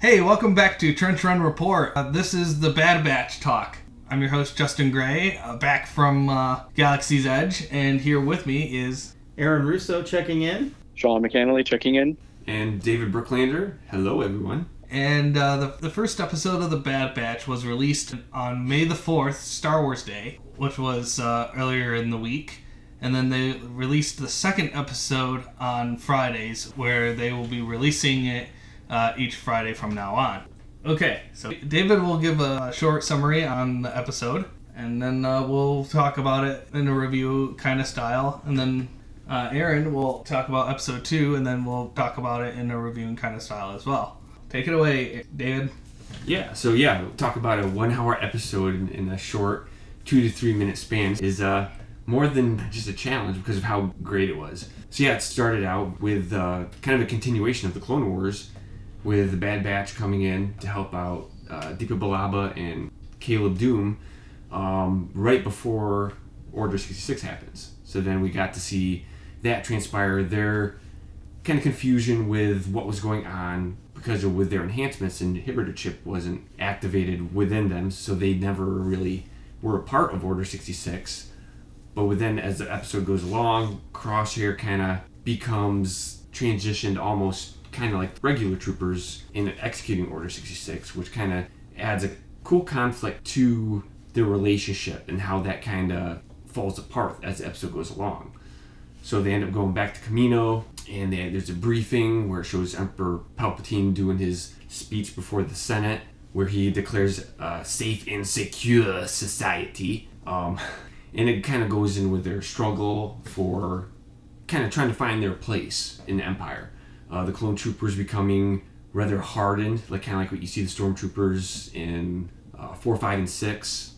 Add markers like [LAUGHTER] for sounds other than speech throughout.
Hey, welcome back to Trench Run Report. Uh, this is the Bad Batch talk. I'm your host Justin Gray, uh, back from uh, Galaxy's Edge, and here with me is Aaron Russo checking in. Sean McAnally checking in. And David Brooklander. Hello, everyone. And uh, the, the first episode of The Bad Batch was released on May the 4th, Star Wars Day, which was uh, earlier in the week. And then they released the second episode on Fridays, where they will be releasing it uh, each Friday from now on. Okay, so David will give a short summary on the episode, and then uh, we'll talk about it in a review kind of style. And then uh, Aaron will talk about episode two, and then we'll talk about it in a reviewing kind of style as well. Take it away, David. Yeah, so yeah, talk about a one hour episode in, in a short two to three minute span is uh, more than just a challenge because of how great it was. So yeah, it started out with uh, kind of a continuation of the Clone Wars with the Bad Batch coming in to help out uh, Billaba and Caleb Dume um, right before Order 66 happens. So then we got to see that transpire, their kind of confusion with what was going on because of with their enhancements and inhibitor chip wasn't activated within them, so they never really were a part of Order 66. But within as the episode goes along, Crosshair kind of becomes transitioned almost kind of like regular troopers in executing Order 66, which kind of adds a cool conflict to their relationship and how that kind of falls apart as the episode goes along. So they end up going back to Kamino, and they, there's a briefing where it shows Emperor Palpatine doing his speech before the Senate, where he declares a safe and secure society. Um, [LAUGHS] and it kind of goes in with their struggle for kind of trying to find their place in the Empire. Uh, the clone troopers becoming rather hardened, like kind of like what you see the stormtroopers in uh, four, five, and six,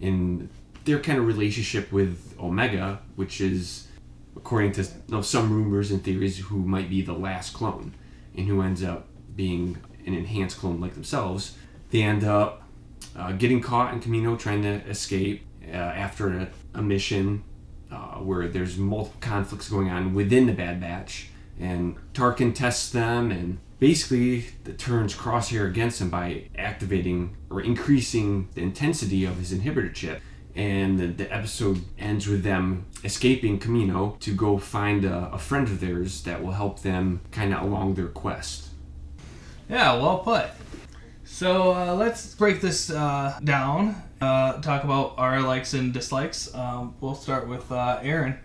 in their kind of relationship with Omega, which is, according to you know, some rumors and theories, who might be the last clone, and who ends up being an enhanced clone like themselves. They end up uh, getting caught in Kamino, trying to escape uh, after a, a mission uh, where there's multiple conflicts going on within the Bad Batch and Tarkin tests them and basically turns Crosshair against him by activating or increasing the intensity of his inhibitor chip. And the, the episode ends with them escaping Kamino to go find a, a friend of theirs that will help them kind of along their quest. Yeah, well put. So uh, let's break this uh, down. Uh, talk about our likes and dislikes. Um, we'll start with uh, Aaron.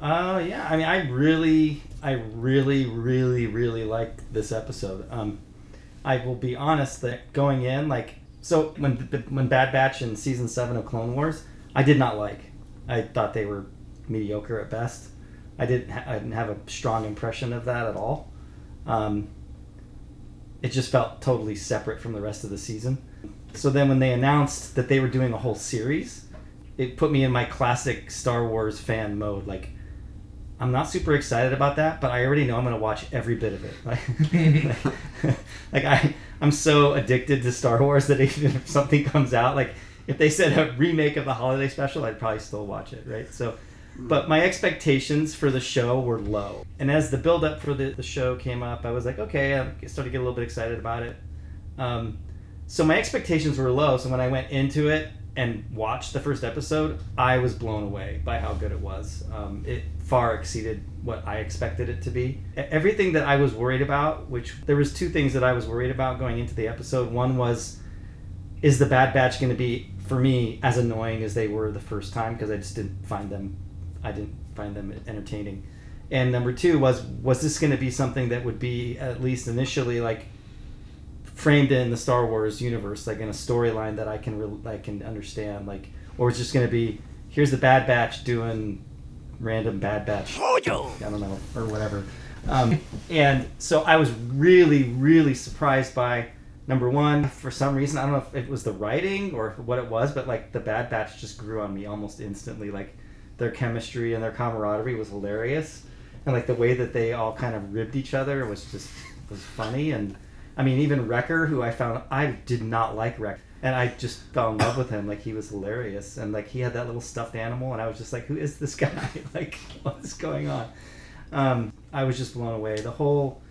Uh, yeah, I mean, I really, I really, really, really like this episode. Um, I will be honest that going in, like, so when when Bad Batch in season seven of Clone Wars, I did not like. I thought they were mediocre at best. I didn't, ha- I didn't have a strong impression of that at all. Um, it just felt totally separate from the rest of the season. So then when they announced that they were doing a whole series, it put me in my classic Star Wars fan mode. Like, I'm not super excited about that, but I already know I'm going to watch every bit of it. [LAUGHS] Like, [LAUGHS] like I, I'm so addicted to Star Wars that even if something comes out, like if they said a remake of the holiday special, I'd probably still watch it, right? So, but my expectations for the show were low. And as the build up for the, the show came up, I was like, okay, I started to get a little bit excited about it. Um, so my expectations were low. So when I went into it and watched the first episode, I was blown away by how good it was. Um, it far exceeded what I expected it to be. Everything that I was worried about, which there was two things that I was worried about going into the episode. One was, is the Bad Batch going to be for me as annoying as they were the first time? Because I just didn't find them, I didn't find them entertaining. And number two was, was this going to be something that would be at least initially like framed in the Star Wars universe, like in a storyline that I can re- I can understand, like, or it's just going to be here's the Bad Batch doing random Bad Batch, I don't know, or whatever. Um, and so I was really, really surprised by number one. For some reason, I don't know if it was the writing or what it was, but like the Bad Batch just grew on me almost instantly. Like their chemistry and their camaraderie was hilarious, and like the way that they all kind of ribbed each other was just was funny and I mean, even Wrecker, who I found I did not like Wrecker, and I just fell in love with him. Like he was hilarious, and like he had that little stuffed animal, and I was just like, who is this [LAUGHS] guy? like, what is going on? Um, I was just blown away. The whole,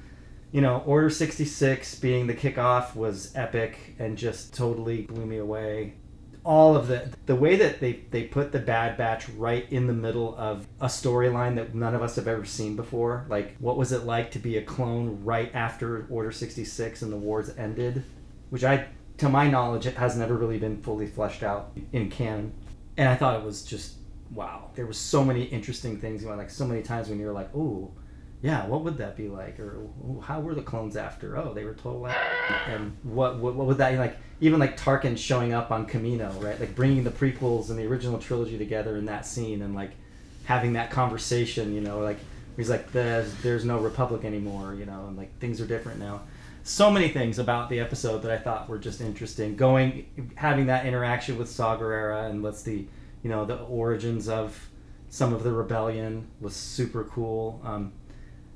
you know, Order 66 being the kickoff was epic and just totally blew me away. All of the the way that they they put the Bad Batch right in the middle of a storyline that none of us have ever seen before. Like, what was it like to be a clone right after Order 66 and the wars ended? Which I, to my knowledge, it has never really been fully fleshed out in canon. And I thought it was just wow. There was so many interesting things. Know, like so many times when you're like, oh yeah, what would that be like? Or how were the clones after? Oh, they were total. And what, what what would that like? Even like Tarkin showing up on Kamino, right? Like bringing the prequels and the original trilogy together in that scene, and like having that conversation. You know, like he's like, there's there's no Republic anymore. You know, and like things are different now. So many things about the episode that I thought were just interesting. Going, having that interaction with Saw Gerrera and what's the, you know, the origins of some of the rebellion was super cool. Um,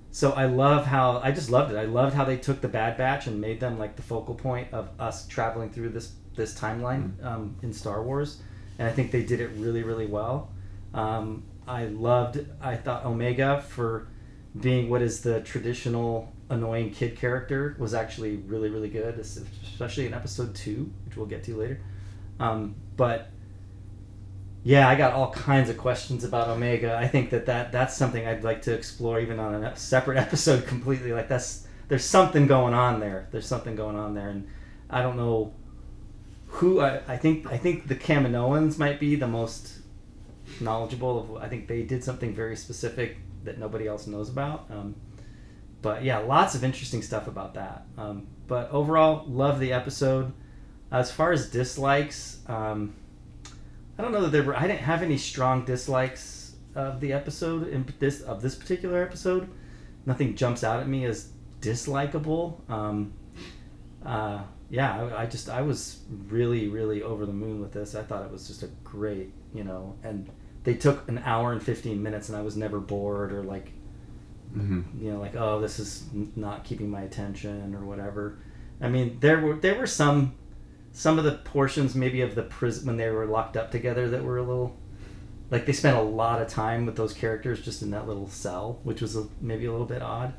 so I love how I just loved it. I loved how they took the Bad Batch and made them like the focal point of us traveling through this this timeline um, in Star Wars, and I think they did it really really well. Um, I loved. I thought Omega for being what is the traditional annoying kid character was actually really really good, especially in Episode Two, which we'll get to later. Um, but yeah, I got all kinds of questions about Omega. I think that, that that's something I'd like to explore even on a separate [LAUGHS] episode completely. Like that's there's something going on there. There's something going on there, and I don't know who. I, I think I think the Kaminoans might be the most knowledgeable of. I think they did something very specific that nobody else knows about. Um, but yeah, lots of interesting stuff about that. Um, but overall, love the episode. As far as dislikes. Um, I don't know that there were. I didn't have any strong dislikes of the episode in this of this particular episode. Nothing jumps out at me as dislikable. Um, uh, yeah, I, I just I was really really over the moon with this. I thought it was just a great, you know, and they took an hour and fifteen minutes, and I was never bored or like, hmm you know, like oh this is not keeping my attention or whatever. I mean, there were there were some some of the portions maybe of the prison when they were locked up together that were a little like they spent a lot of time with those characters just in that little cell which was a, maybe a little bit odd.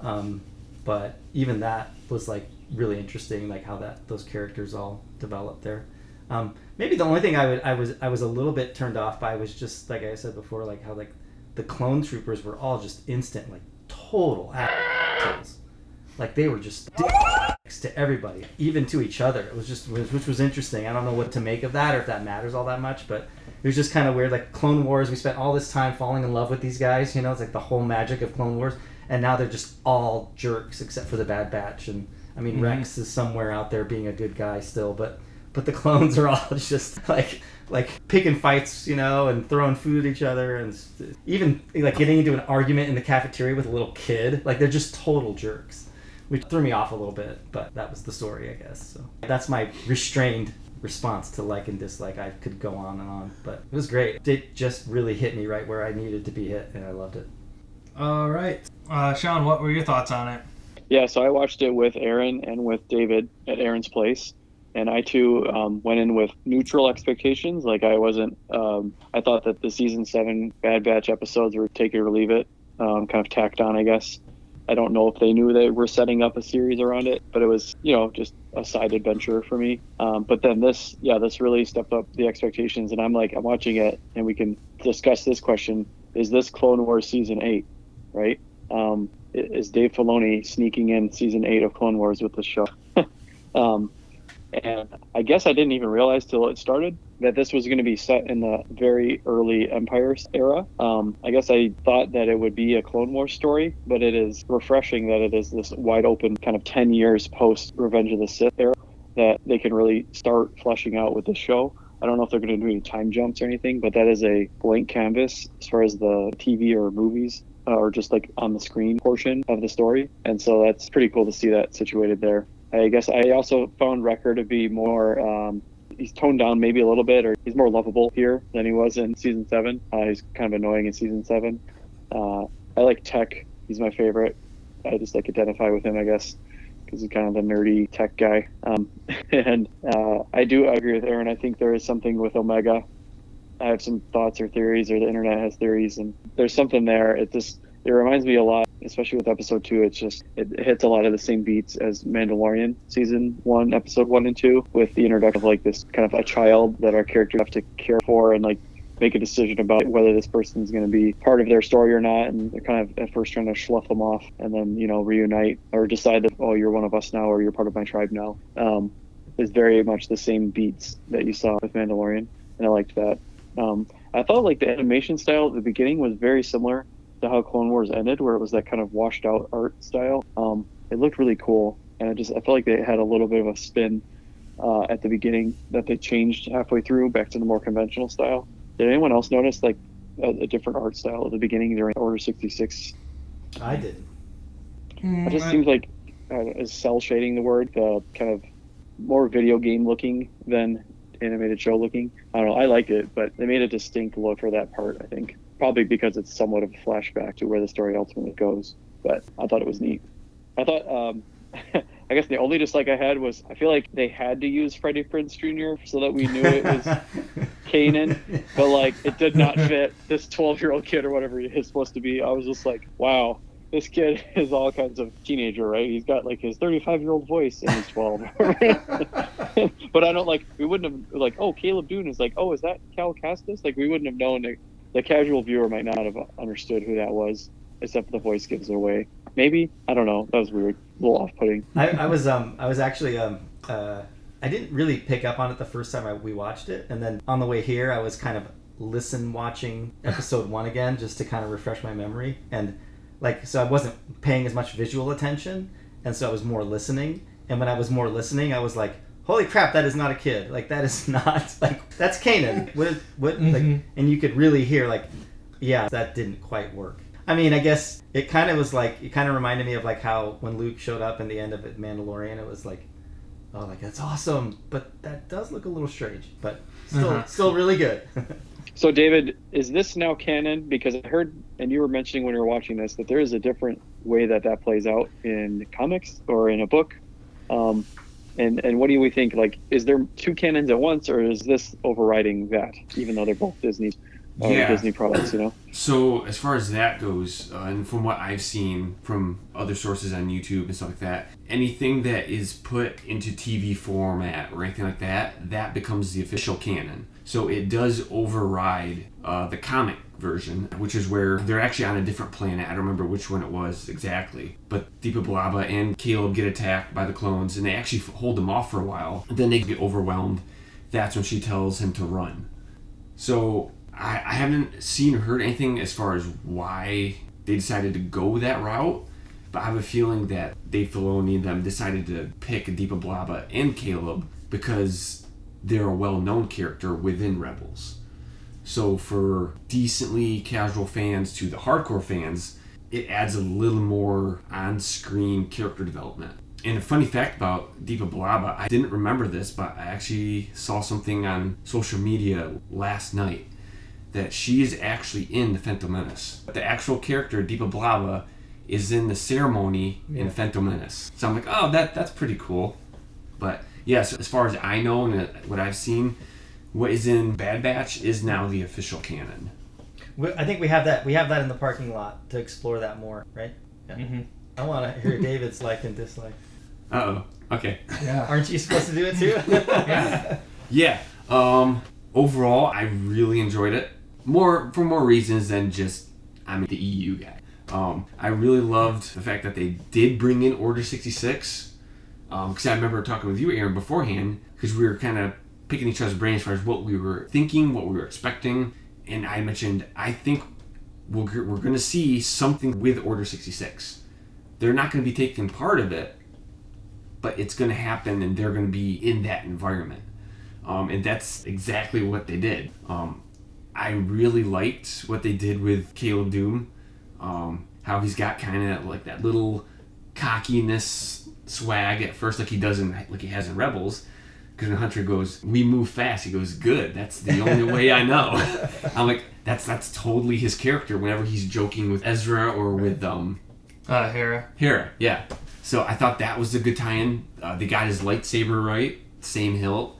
Um, but even that was like really interesting like how that those characters all developed there. Um, maybe the only thing I would I was I was a little bit turned off by was just like I said before like how like the clone troopers were all just instant like total assholes like they were just dicks to everybody, even to each other. It was just, which was interesting. I don't know what to make of that or if that matters all that much, but it was just kind of weird. Like Clone Wars, we spent all this time falling in love with these guys. You know, it's like the whole magic of Clone Wars, and now they're just all jerks except for the Bad Batch. And I mean, Mhm. Rex is somewhere out there being a good guy still, but but the clones are all [LAUGHS] just like like picking fights, you know, and throwing food at each other, and even like getting into an argument in the cafeteria with a little kid. Like they're just total jerks which threw me off a little bit, but that was the story, I guess. So that's my restrained response to like and dislike. I could go on and on, but it was great. It just really hit me right where I needed to be hit, and I loved it. All right, uh, Sean, what were your thoughts on it? Yeah, so I watched it with Aaron and with David at Aaron's place, and I too um, went in with neutral expectations. Like I wasn't. Um, I thought that the season seven Bad Batch episodes were take it or leave it, um, kind of tacked on, I guess. I don't know if they knew they were setting up a series around it, but it was, you know, just a side adventure for me. Um, but then this, yeah, this really stepped up the expectations, and I'm like, I'm watching it, and we can discuss this question: Is this Clone Wars season eight? Right? Um, is Dave Filoni sneaking in season eight of Clone Wars with this show? [LAUGHS] um, and I guess I didn't even realize till it started that this was going to be set in the very early Empire era. Um, I guess I thought that it would be a Clone Wars story, but it is refreshing that it is this wide open kind of 10 years post Revenge of the Sith era that they can really start fleshing out with this show. I don't know if they're going to do any time jumps or anything, but that is a blank canvas as far as the TV or movies uh, or just like on the screen portion of the story. And so that's pretty cool to see that situated there. I guess I also found Wrecker to be more, um, he's toned down maybe a little bit, or he's more lovable here than he was in season seven. Uh, he's kind of annoying in season seven. Uh, I like Tech. He's my favorite. I just like identify with him, I guess, because he's kind of the nerdy tech guy. Um, [LAUGHS] and uh, I do agree with Aaron. I think there is something with Omega. I have some thoughts or theories, or the internet has theories, and there's something there. It just it reminds me a lot, especially with episode two. It's just it hits a lot of the same beats as Mandalorian season one, episode one and two, with the introduction of like this kind of a child that our characters have to care for and like make a decision about whether this person's going to be part of their story or not and they're kind of at first trying to slough them off and then you know reunite or decide that oh you're one of us now or you're part of my tribe now um, is very much the same beats that you saw with mandalorian and i liked that um, i thought like the animation style at the beginning was very similar to how clone wars ended where it was that kind of washed out art style um, it looked really cool and i just i felt like they had a little bit of a spin uh, at the beginning that they changed halfway through back to the more conventional style did anyone else notice like a, a different art style at the beginning during Order 66? I didn't. It just seems like uh, is cell shading the word, the kind of more video game looking than animated show looking. I don't know. I liked it, but they made a distinct look for that part. I think probably because it's somewhat of a flashback to where the story ultimately goes. But I thought it was neat. I thought. Um, [LAUGHS] I guess the only dislike I had was I feel like they had to use Freddie Prinze Jr. so that we knew it was [LAUGHS] Kanan, but like it did not fit this 12 year old kid or whatever he is supposed to be. I was just like, wow, this kid [LAUGHS] is all kinds of teenager, right? He's got like his 35 year old voice and he's 12. but I don't like, we wouldn't have, like, oh, Caleb Dume is like, oh, is that Cal Kestis? Like, we wouldn't have known. The casual viewer might not have understood who that was, except the voice gives it away. Maybe I don't know. That was weird, a little off-putting. I, I was um I was actually um uh I didn't really pick up on it the first time I, we watched it, and then on the way here I was kind of listen watching episode one again just to kind of refresh my memory and like so I wasn't paying as much visual attention, and so I was more listening. And when I was more listening, I was like, "Holy crap, that is not a kid! Like that is [LAUGHS] not like that's Kanan." What what Mm-hmm. like? And you could really hear like, yeah, that didn't quite work. I mean, I guess it kind of was like it kind of reminded me of like how when Luke showed up in the end of it, Mandalorian, it was like, oh, like that's awesome, but that does look a little strange, but still, Uh-huh. still really good. [LAUGHS] So, David, is this now canon? Because I heard, and you were mentioning when you were watching this, that there is a different way that that plays out in comics or in a book. Um, and and what do we think? Like, is there two canons at once, or is this overriding that? Even though they're both Disney, uh, Yeah. Disney products, you know. So as far as that goes, uh, and from what I've seen from other sources on YouTube and stuff like that, anything that is put into TV format or anything like that, that becomes the official canon. So it does override uh, the comic version, which is where they're actually on a different planet. I don't remember which one it was exactly, but Depa Billaba and Caleb get attacked by the clones, and they actually hold them off for a while. And Then they get overwhelmed. That's when she tells him to run. So I, I haven't seen or heard anything as far as why they decided to go that route, but I have a feeling that Dave Filoni and them decided to pick Depa Billaba and Caleb because they're a well-known character within Rebels. So for decently casual fans to the hardcore fans, it adds a little more on-screen character development. And a funny fact about Depa Billaba, I didn't remember this, but I actually saw something on social media last night that she is actually in the Phantom Menace. The actual character Depa Billaba is in the ceremony in Phantom Menace. So I'm like, oh, that that's pretty cool. But yes, as far as I know and what I've seen, what is in Bad Batch is now the official canon. I think we have that we have that in the parking lot to explore that more, right? Yeah. Mhm. I want to hear David's like and dislike. Uh oh. Okay. Yeah. Aren't you supposed to do it too? [LAUGHS] Yeah. Yeah. Um. Overall, I really enjoyed it. More for more reasons than just I'm the EU guy. Um. I really loved the fact that they did bring in Order sixty six. Um. Because I remember talking with you, Aaron, beforehand, because we were kind of picking each other's brains as far as what we were thinking, what we were expecting, and I mentioned I think we're, we're going to see something with Order sixty six. They're not going to be taking part of it, but it's going to happen, and they're going to be in that environment um, and that's exactly what they did. Um, I really liked what they did with Caleb Dume, um, how he's got kind of like that little cockiness swag at first, like he does in like he has in Rebels. Because when Hunter goes, "We move fast," he goes, "Good. That's the only way I know." [LAUGHS] I'm like, that's that's totally his character. Whenever he's joking with Ezra or with um, Uh, Hera. Hera, yeah. So I thought that was a good tie-in. Uh, they got his lightsaber right, same hilt.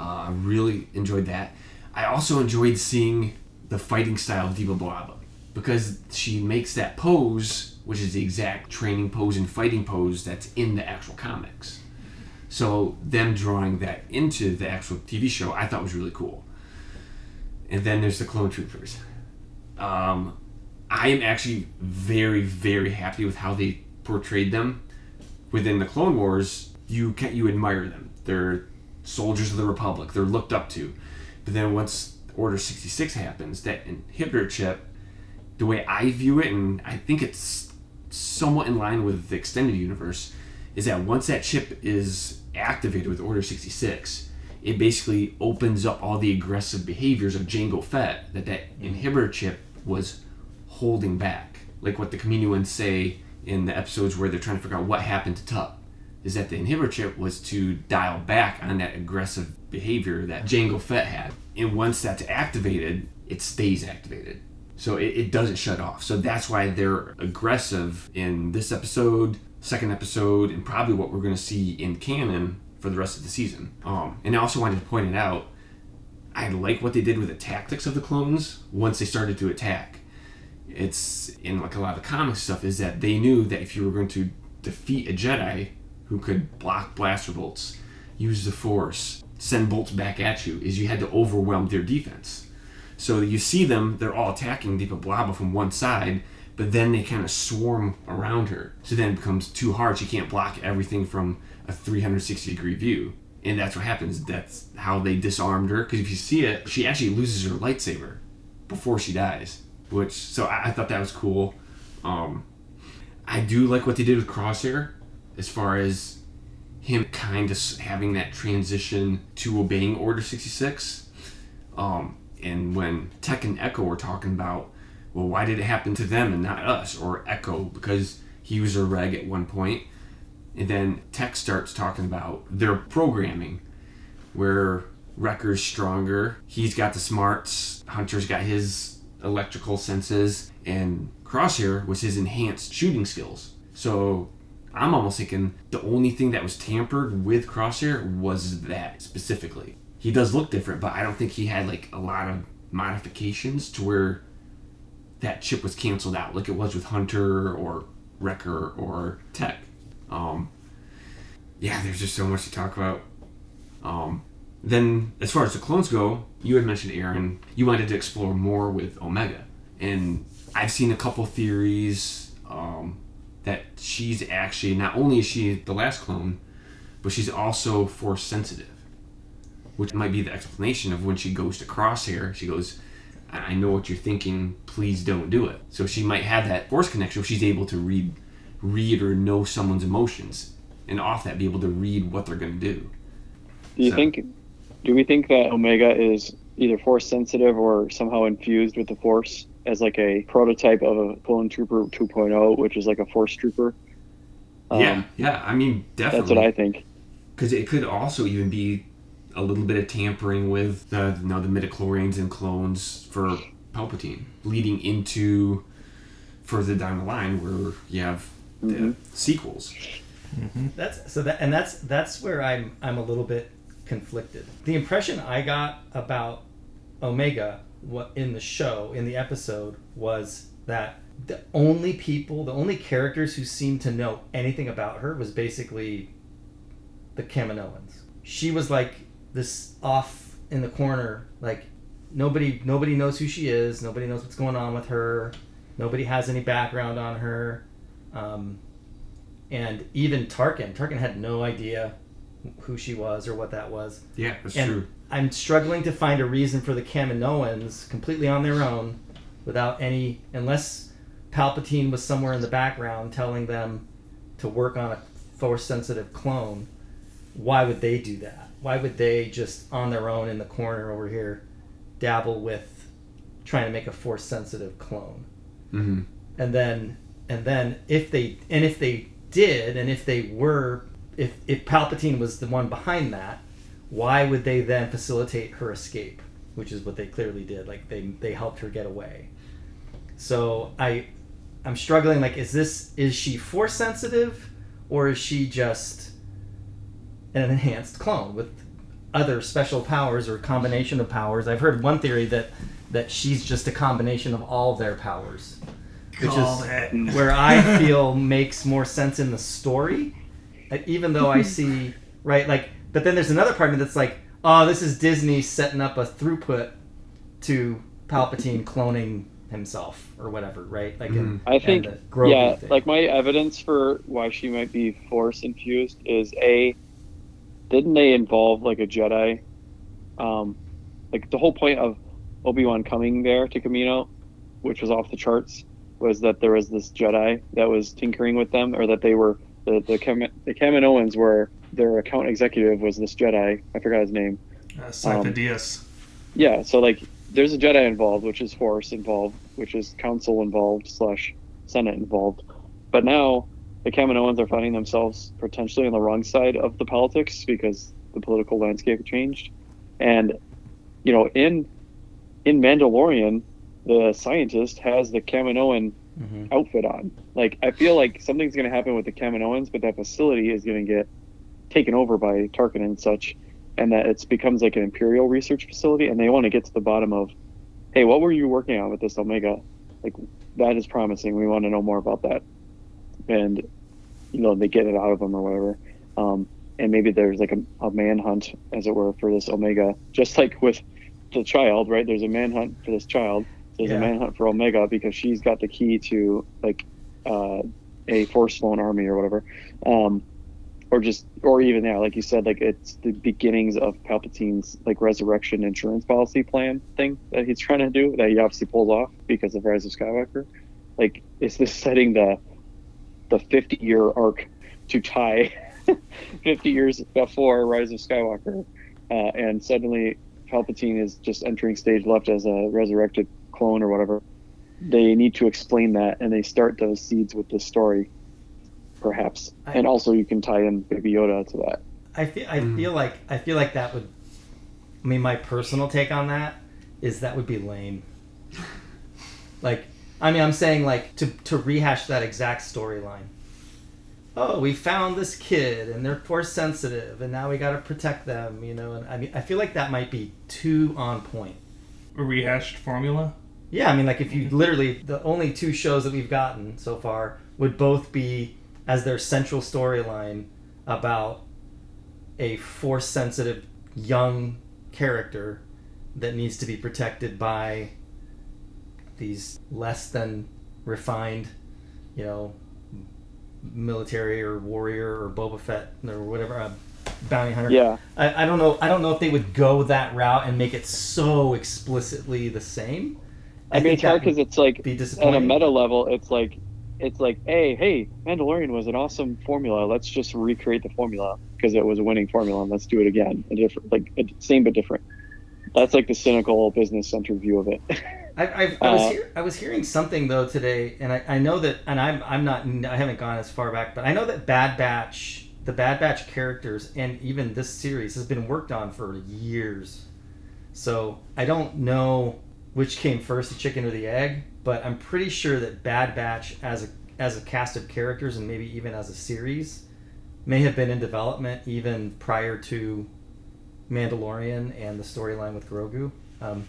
Uh, I really enjoyed that. I also enjoyed seeing the fighting style of Depa Billaba. because she makes that pose, which is the exact training pose and fighting pose that's in the actual comics. So them drawing that into the actual TV show, I thought was really cool. And then there's the clone troopers. Um, I am actually very, very happy with how they portrayed them within the Clone Wars. You can you admire them. They're soldiers of the Republic. They're looked up to. But then once Order 66 happens, that inhibitor chip, the way I view it, and I think it's somewhat in line with the extended universe, is that once that chip is activated with Order 66, it basically opens up all the aggressive behaviors of Jango Fett that that inhibitor chip was holding back. Like what the Kaminoans say in the episodes where they're trying to figure out what happened to Tup, is that the inhibitor chip was to dial back on that aggressive behavior that Jango Fett had. And once that's activated, it stays activated. So it, it doesn't shut off. So that's why they're aggressive in this episode, second episode, and probably what we're going to see in canon for the rest of the season. Um, and I also wanted to point it out. I like what they did with the tactics of the clones once they started to attack. It's in like a lot of the comic stuff is that they knew that if you were going to defeat a Jedi who could block blaster bolts, use the Force, send bolts back at you, is you had to overwhelm their defense. So you see them, they're all attacking Depa Billaba from one side, but then they kind of swarm around her. So then it becomes too hard. She can't block everything from a 360 degree view. And that's what happens. That's how they disarmed her. Because if you see it, she actually loses her lightsaber before she dies. Which, so I, I thought that was cool. Um, I do like what they did with Crosshair as far as him kind of having that transition to obeying Order 66. Um, and when Tech and Echo were talking about, well, why did it happen to them and not us or Echo? Because he was a reg at one point. And then Tech starts talking about their programming, where Wrecker's stronger. He's got the smarts. Hunter's got his electrical senses. And Crosshair was his enhanced shooting skills. So I'm almost thinking the only thing that was tampered with Crosshair was that specifically. He does look different, but I don't think he had like a lot of modifications to where that chip was canceled out, like it was with Hunter or Wrecker or Tech. Um, yeah, there's just so much to talk about. Um, then, as far as the clones go, you had mentioned Aaron. You wanted to explore more with Omega, and I've seen a couple theories um, that she's actually not only is she the last clone, but she's also force sensitive, which might be the explanation of when she goes to Crosshair. She goes, "I know what you're thinking. Please don't do it." So she might have that force connection. Where she's able to read, read or know someone's emotions, and off that be able to read what they're going to do. Do you So- think? Do we think that Omega is either force sensitive or somehow infused with the Force as like a prototype of a clone trooper 2.0, which is like a Force trooper? Um, yeah, yeah. I mean, definitely. that's what I think. because it could also even be a little bit of tampering with the you know the midichlorians and clones for Palpatine, leading into further down the line where you have the Mhm. sequels. That's so that and that's that's where I'm I'm a little bit conflicted. The impression I got about Omega what in the show in the episode was that the only people, the only characters who seemed to know anything about her was basically the Kaminoans. She was like this off in the corner, like nobody nobody knows who she is, nobody knows what's going on with her, nobody has any background on her. Um, and even Tarkin, Tarkin had no idea who she was or what that was. Yeah, that's And true. I'm struggling to find a reason for the Kaminoans completely on their own, without any, unless Palpatine was somewhere in the background telling them to work on a Force-sensitive clone. Why would they do that? Why would they just on their own in the corner over here dabble with trying to make a Force-sensitive clone? hmm and then and then if they and if they did and if they were if if palpatine was the one behind that why would they then facilitate her escape which is what they clearly did like they they helped her get away so i i'm struggling like is this is she force sensitive or is she just an enhanced clone with other special powers or combination of powers. I've heard one theory that that she's just a combination of all their powers, which Call is that. where I [LAUGHS] feel makes more sense in the story. Uh, Even though I see right, like, but then there's another part of me that's like, oh, this is Disney setting up a throughput to Palpatine cloning himself or whatever, right? Like, in, I think, and yeah, thing. like my evidence for why she might be force infused is a, didn't they involve like a Jedi? Um, like the whole point of Obi Wan coming there to Kamino, which was off the charts, was that there was this Jedi that was tinkering with them, or that they were the the Cam- the Kaminoans were their account executive was this Jedi. I forgot his name. Uh, Um, Dyas. Yeah, so like there's a Jedi involved, which is Force involved, which is Council involved slash Senate involved. But now the Kaminoans are finding themselves potentially on the wrong side of the politics because the political landscape changed. And you know, in in Mandalorian, the scientist has the Kaminoan Mhm. outfit on. Like I feel like something's gonna happen with the Kaminoans, but that facility is gonna get taken over by Tarkin and such, and that it becomes like an Imperial research facility, and they want to get to the bottom of, hey, what were you working on with this Omega? Like that is promising. We want to know more about that, and you know they get it out of them or whatever. Um, and maybe there's like a, a manhunt, as it were, for this Omega, just like with the child, right? There's a manhunt for this child. There's Yeah. a manhunt for Omega because she's got the key to like uh, a force flown army or whatever. Um, or just, or even yeah, like you said, like it's the beginnings of Palpatine's like resurrection insurance policy plan thing that he's trying to do that he obviously pulls off because of Rise of Skywalker. Like, is this setting the the 50 year arc to tie [LAUGHS] 50 years before Rise of Skywalker, uh, and suddenly Palpatine is just entering stage left as a resurrected clone or whatever. They need to explain that, and they start those seeds with this story, perhaps. I- and also, you can tie in Baby Yoda to that. I feel I Mm. feel like I feel like that would. I mean, my personal take on that is that would be lame. [LAUGHS] Like, I mean, I'm saying like to to rehash that exact storyline. Oh, we found this kid and they're force sensitive, and now we got to protect them. You know, and I mean, I feel like that might be too on point. A rehashed formula. Yeah, I mean, like if you literally the only two shows that we've gotten so far would both be as their central storyline about a force sensitive young character that needs to be protected by these less than refined, you know, military or warrior or Boba Fett or whatever, uh, bounty hunter. Yeah, I, I don't know. I don't know if they would go that route and make it so explicitly the same. I, mean, it's hard because it's like be on a meta level, it's like it's like, hey, hey, Mandalorian was an awesome formula. Let's just recreate the formula because it was a winning formula, and let's do it again. A different, like a, same but different. That's like the cynical business centered view of it. [LAUGHS] I, I, I was Uh, hear, I was hearing something though today, and I, I know that, and I'm I'm not I haven't gone as far back, but I know that Bad Batch, the Bad Batch characters, and even this series has been worked on for years. So I don't know which came first, the chicken or the egg, but I'm pretty sure that Bad Batch as a as a cast of characters and maybe even as a series may have been in development even prior to Mandalorian and the storyline with Grogu. Um,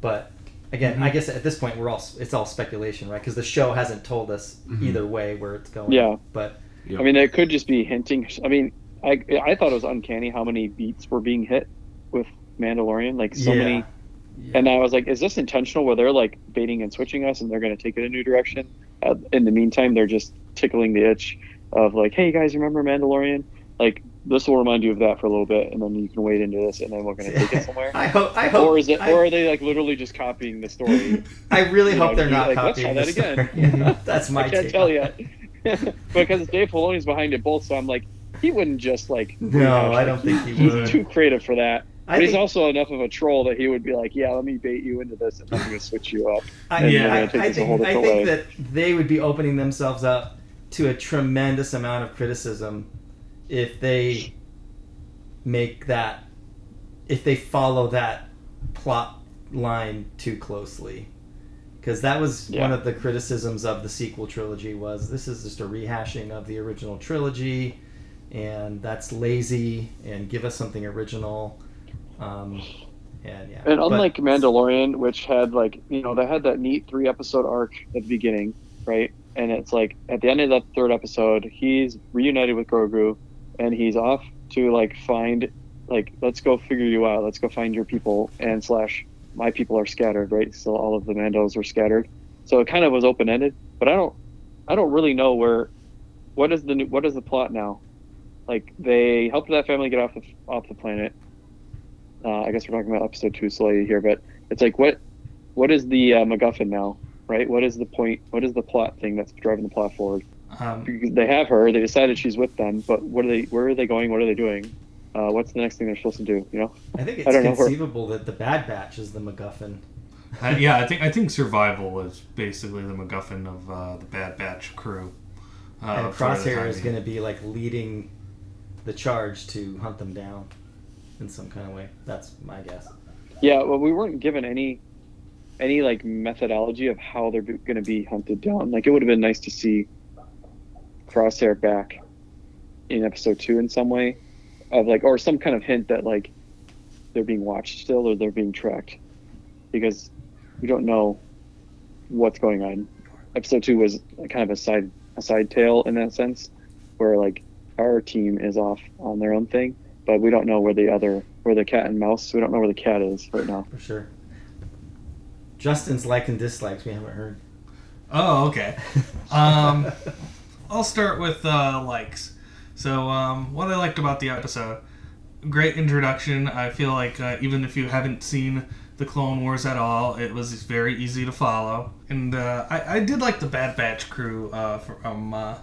but again, I guess at this point we're all it's all speculation, right? Because the show hasn't told us Mhm. either way where it's going. Yeah. But Yep. I mean, it could just be hinting. I mean, I I thought it was uncanny how many beats were being hit with Mandalorian. Like so yeah. many Yeah. And I was like, is this intentional where they're like baiting and switching us and they're going to take it a new direction? Uh, in the meantime, they're just tickling the itch of like, hey, you guys remember Mandalorian? Like, this will remind you of that for a little bit and then you can wade into this and then we're going to take it somewhere. I hope. I hope. or is it, I, or are they like literally just copying the story? [LAUGHS] I really you hope know, they're not like, let's try that story. again. [LAUGHS] That's my I can't take tell yet. [LAUGHS] because Dave Filoni's behind it both, so I'm like, he wouldn't just like. No, I don't think he He's would. too creative for that. I But he's also enough of a troll that he would be like, "Yeah, let me bait you into this, and I'm going to switch you up." I, and Yeah. I, I think, I think way. that they would be opening themselves up to a tremendous amount of criticism if they make that, if they follow that plot line too closely. Because that was Yeah. one of the criticisms of the sequel trilogy was this is just a rehashing of the original trilogy. and that's lazy. And give us something original. Um, and yeah, And but- unlike Mandalorian, which had like you know they had that neat three episode arc at the beginning, right? And it's like at the end of that third episode, he's reunited with Grogu, and he's off to like find, like let's go figure you out. Let's go find your people. And slash my people are scattered, right? So all of the Mandos are scattered. So it kind of was open ended, but I don't, I don't really know where, what is the new, what is the plot now? Like they helped that family get off the off the planet. Uh, I guess we're talking about episode two slowly here, but it's like what what is the uh, MacGuffin now, right? What is the point? What is the plot thing that's driving the plot forward? Um, they have her, they decided she's with them, but what are they? Where are they going? What are they doing? Uh, what's the next thing they're supposed to do? You know? I think it's I don't know where- conceivable that the Bad Batch is the MacGuffin. I, yeah, I think I think survival was basically the MacGuffin of uh, the Bad Batch crew. Uh, and the Crosshair time is going to be like leading the charge to hunt them down in some kind of way. That's my guess. Yeah. Well, we weren't given any any like methodology of how they're going to be hunted down. Like it would have been nice to see Crosshair back in episode two in some way, of like or some kind of hint that like they're being watched still or they're being tracked, because we don't know what's going on. Episode two was kind of a side a side tale in that sense, where like our team is off on their own thing, but we don't know where the other where the cat and mouse. We don't know where the cat is right now. For sure. Justin's like and dislikes we haven't heard. Oh, okay. Um, [LAUGHS] I'll start with uh, likes. So, um, what I liked about the episode, great introduction. I feel like uh, even if you haven't seen the Clone Wars at all, it was very easy to follow. And uh, I, I did like the Bad Batch crew uh, from uh,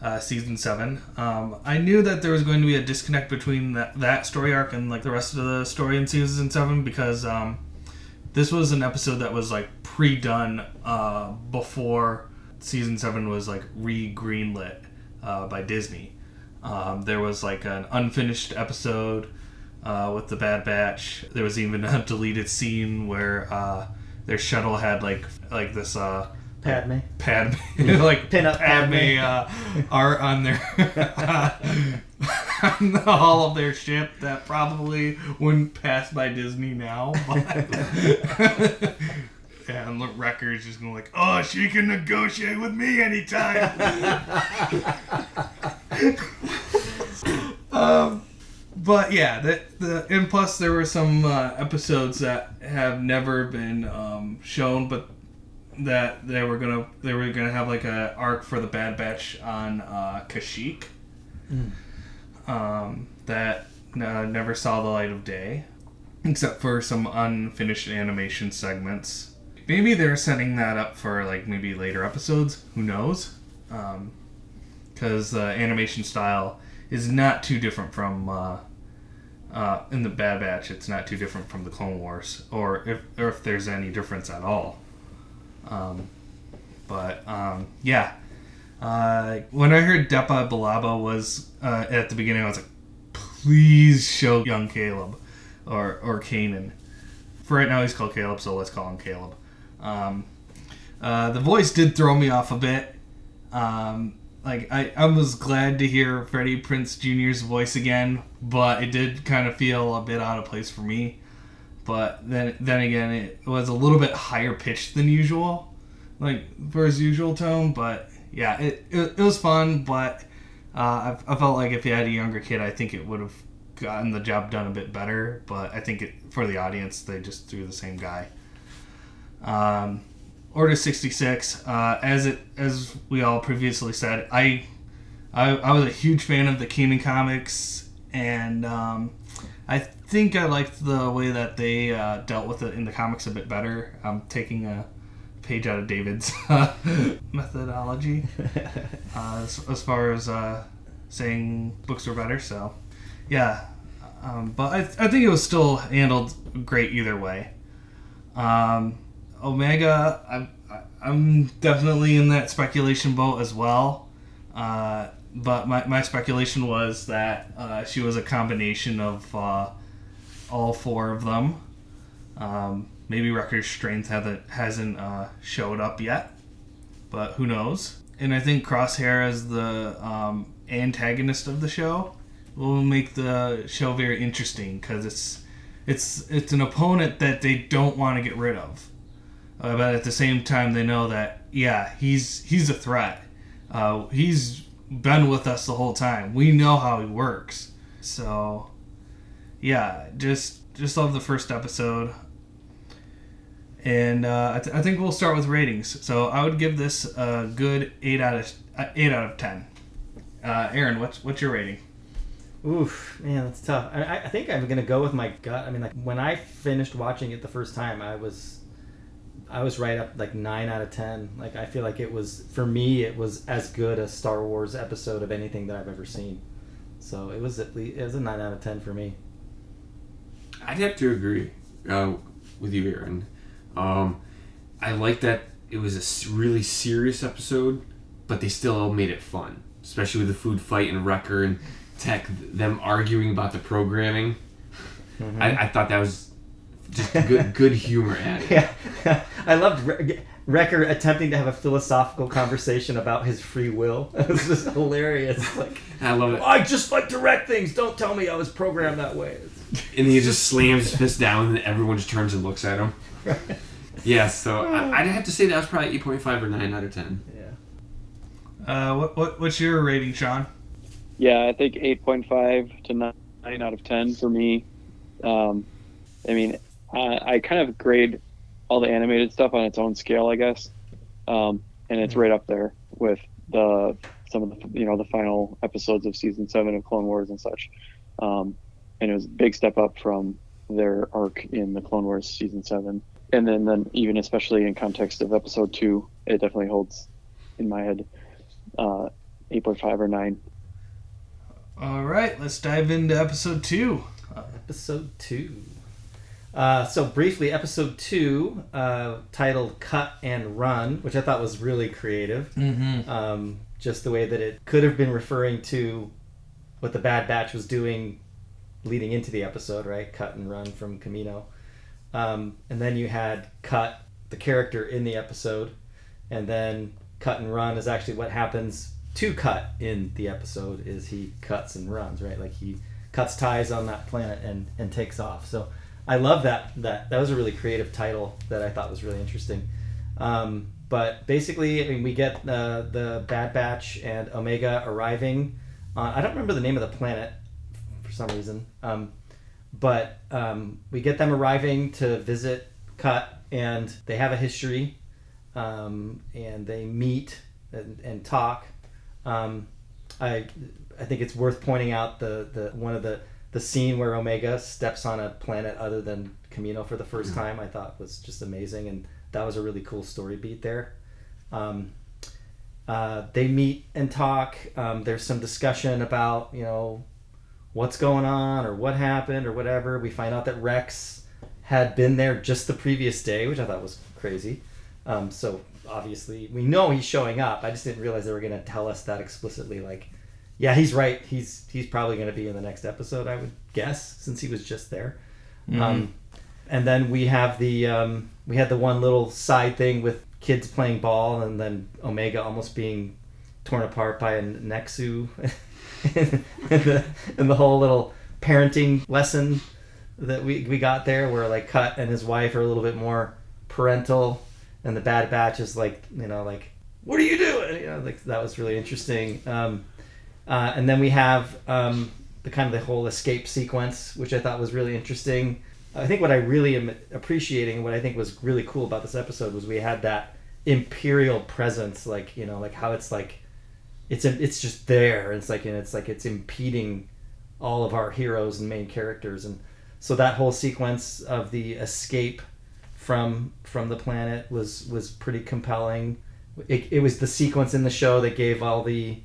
uh, season seven. Um, I knew that there was going to be a disconnect between that, that story arc and like the rest of the story in season seven because um, this was an episode that was like pre-done before season seven was like re-greenlit uh, by Disney. Um, there was like an unfinished episode uh, with the Bad Batch. There was even a [LAUGHS] deleted scene where uh, their shuttle had like like this uh, Padme. Padme [LAUGHS] like Pin up Padme, Padme. uh, art on their [LAUGHS] on the hull of their ship that probably wouldn't pass by Disney now. But and the Wrecker's just going like, oh, she can negotiate with me anytime. [LAUGHS] [LAUGHS] um, but yeah, the, the and plus there were some uh, episodes that have never been um, shown, but that they were gonna they were gonna have like a arc for the Bad Batch on uh, Kashyyyk. Um, that uh, never saw the light of day, except for some unfinished animation segments. Maybe they're setting that up for like maybe later episodes. Who knows? Because the animation style is not too different from uh, uh, in the Bad Batch. It's not too different from the Clone Wars, or if or if there's any difference at all. Um, but um, yeah, uh, when I heard Depa Billaba was uh, at the beginning, I was like, please show young Caleb or or Kanan. For right now, he's called Caleb, so let's call him Caleb. Um, uh, the voice did throw me off a bit. Um, like I, I was glad to hear Freddie Prinze Jr.'s voice again, but it did kind of feel a bit out of place for me. But then then again, it was a little bit higher pitched than usual, like for his usual tone. But yeah, it it, it was fun. But uh, I, I felt like if you had a younger kid, I think it would have gotten the job done a bit better. But I think it, for the audience, they just threw the same guy. Um, Order sixty six, uh, as it as we all previously said, I, I I was a huge fan of the Kanan comics, and um, I think I liked the way that they uh, dealt with it in the comics a bit better. I'm taking a page out of David's [LAUGHS] methodology [LAUGHS] uh, as, as far as uh, saying books were better. So, yeah, um, but I, I think it was still handled great either way. Um, Omega, I'm, I'm definitely in that speculation boat as well. Uh, but my, my speculation was that uh, she was a combination of uh, all four of them. Um, maybe Wrecker Strength hasn't, hasn't uh, showed up yet, but who knows? And I think Crosshair as the um, antagonist of the show will make the show very interesting because it's it's it's an opponent that they don't want to get rid of, uh, but at the same time they know that yeah he's he's a threat. Uh, he's been with us the whole time. We know how he works. So yeah, just just love the first episode. And uh, I, th- I think we'll start with ratings. So I would give this a good eight out of uh, eight out of ten. Uh, Aaron, what's what's your rating? Oof, man, that's tough. I, I think I'm gonna go with my gut. I mean, like when I finished watching it the first time, I was, I was right up like nine out of ten. Like I feel like it was for me, it was as good a Star Wars episode of anything that I've ever seen. So it was at least it was a nine out of ten for me. I'd have to agree uh, with you, Aaron. Um, I like that it was a really serious episode, but they still made it fun, especially with the food fight and Wrecker and Tech, them arguing about the programming. I, I thought that was just good, good humor added. [LAUGHS] Yeah, I loved Re- Wrecker attempting to have a philosophical conversation about his free will. [LAUGHS] It was just hilarious. [LAUGHS] Like, I love it. I just like direct things. Don't tell me I was programmed that way. And he just slams his fist down, and everyone just turns and looks at him. Yeah, so I, I'd have to say that was probably 8.5 or 9 out of 10. Yeah. Uh, what, what what's your rating, Sean? Yeah, I think 8.5 to 9 out of 10 for me. Um, I mean, I, I kind of grade all the animated stuff on its own scale, I guess. Um, and it's right up there with the some of the you know the final episodes of season seven of Clone Wars and such. Um, and it was a big step up from their arc in the Clone Wars season seven. And then, then even especially in context of episode two, it definitely holds in my head uh, 8.5 or 9. All right, let's dive into episode two. Episode two. Uh, so briefly, episode two, uh, titled "Cut and Run," which I thought was really creative. Mm-hmm. Um, just the way that it could have been referring to what the Bad Batch was doing leading into the episode, right? Cut and run from Kamino. Um, and then you had Cut, the character in the episode, and then Cut and Run is actually what happens to Cut in the episode is he cuts and runs, right? Like he cuts ties on that planet and, and takes off. So I love that that that was a really creative title that I thought was really interesting. Um, but basically, I mean, we get uh, the Bad Batch and Omega arriving. On, I don't remember the name of the planet for some reason, um, but um, we get them arriving to visit Cut, and they have a history, um, and they meet and, and talk. Um, I I think it's worth pointing out the, the one of the the scene where Omega steps on a planet other than Kamino for the 1st time. I thought was just amazing, and that was a really cool story beat there. Um, uh, they meet and talk. Um, there's some discussion about you know what's going on or what happened or whatever. We find out that Rex had been there just the previous day, which I thought was crazy. Um, so obviously we know he's showing up. I just didn't realize they were going to tell us that explicitly. Like, yeah, he's right. He's he's probably going to be in the next episode. I would guess since he was just there. Um, and then we have the um, we had the one little side thing with kids playing ball, and then Omega almost being torn apart by a Nexu, [LAUGHS] and, the, and the whole little parenting lesson that we, we got there, where like Cut and his wife are a little bit more parental, and the Bad Batch is like you know like what are you doing? You know, like that was really interesting. Um, uh, and then we have um, the kind of the whole escape sequence, which I thought was really interesting. I think what I really am appreciating, what I think was really cool about this episode, was we had that imperial presence, like you know, like how it's like, it's it's just there. It's like and it's like it's impeding all of our heroes and main characters, and so that whole sequence of the escape from from the planet was was pretty compelling. It, it was the sequence in the show that gave all the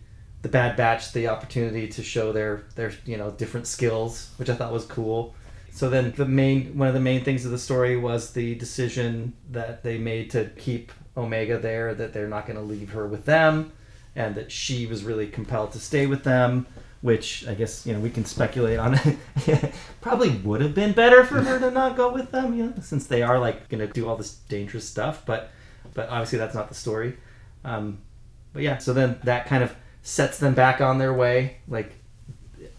the Bad Batch the opportunity to show their their you know different skills, which I thought was cool. So then the main one of the main things of the story was the decision that they made to keep Omega there, that they're not going to leave her with them, and that she was really compelled to stay with them. Which I guess you know we can speculate on. [LAUGHS] Probably would have been better for her to not go with them, you know, since they are like going to do all this dangerous stuff. But but obviously that's not the story. Um, but yeah, so then that kind of sets them back on their way, like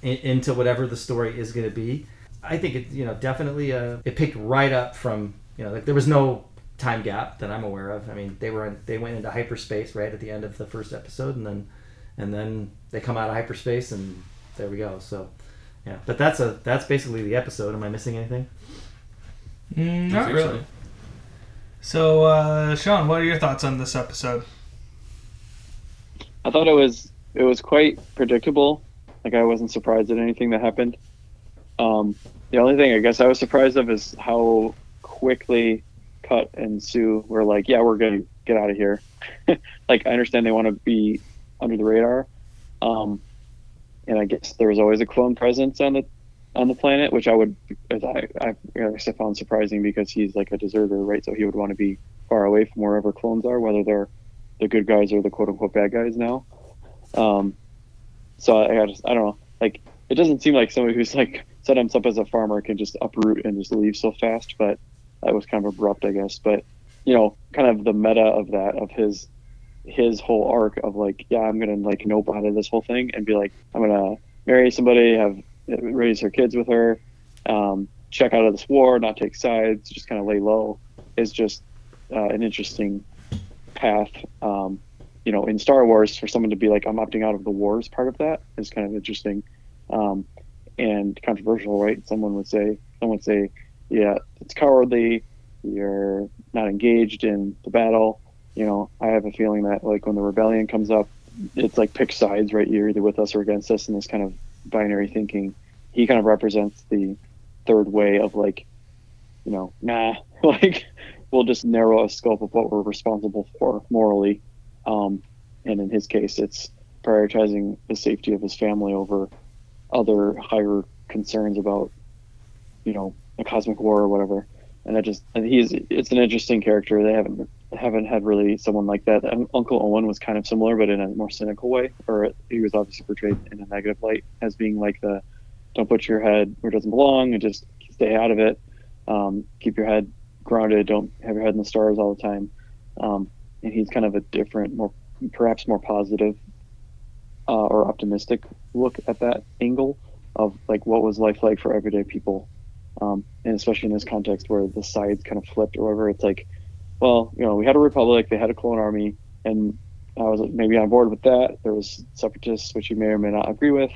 in, into whatever the story is going to be. I think it, you know, definitely uh, it picked right up from, you know, like there was no time gap that I'm aware of. I mean, they were in, they went into hyperspace right at the end of the first episode, and then and then they come out of hyperspace, and there we go. So, yeah, but that's a that's basically the episode. Am I missing anything? Mm, not really. so. So, uh, Sean, what are your thoughts on this episode? I thought it was it was quite predictable. Like I wasn't surprised at anything that happened. Um, the only thing I guess I was surprised of is how quickly Cut and Suu were like, "Yeah, we're gonna get out of here." [LAUGHS] like I understand they want to be under the radar, um, and I guess there was always a clone presence on the on the planet, which I would I I, I found surprising because he's like a deserter, right? So he would want to be far away from wherever clones are, whether they're the good guys or the quote unquote bad guys now. Um, so I, I just I don't know. Like it doesn't seem like somebody who's like set himself as a farmer can just uproot and just leave so fast. But that was kind of abrupt, I guess. But you know, kind of the meta of that of his his whole arc of like, yeah, I'm gonna like nope out of this whole thing and be like, I'm gonna marry somebody, have raise her kids with her, um, check out of this war, not take sides, just kind of lay low, is just uh, an interesting path. Um, you know, in Star Wars, for someone to be like, I'm opting out of the wars part of that is kind of interesting um, and controversial, right? Someone would say, someone would say, yeah, it's cowardly. You're not engaged in the battle. You know, I have a feeling that like when the rebellion comes up, it's like pick sides, right? You're either with us or against us in this kind of binary thinking. He kind of represents the third way of like, you know, nah, [LAUGHS] like we'll just narrow a scope of what we're responsible for morally. Um, and in his case, it's prioritizing the safety of his family over other higher concerns about, you know, a cosmic war or whatever. And I just, and he's, it's an interesting character. They haven't, haven't had really someone like that. And Uncle Owen was kind of similar, but in a more cynical way, or he was obviously portrayed in a negative light as being like the, don't put your head where it doesn't belong and just stay out of it. Um, keep your head grounded. Don't have your head in the stars all the time. Um, and he's kind of a different, more perhaps more positive uh, or optimistic look at that angle of like what was life like for everyday people, um, and especially in this context where the sides kind of flipped or whatever. It's like, well, you know, we had a republic, they had a clone army, and I was maybe on board with that. There was separatists, which you may or may not agree with,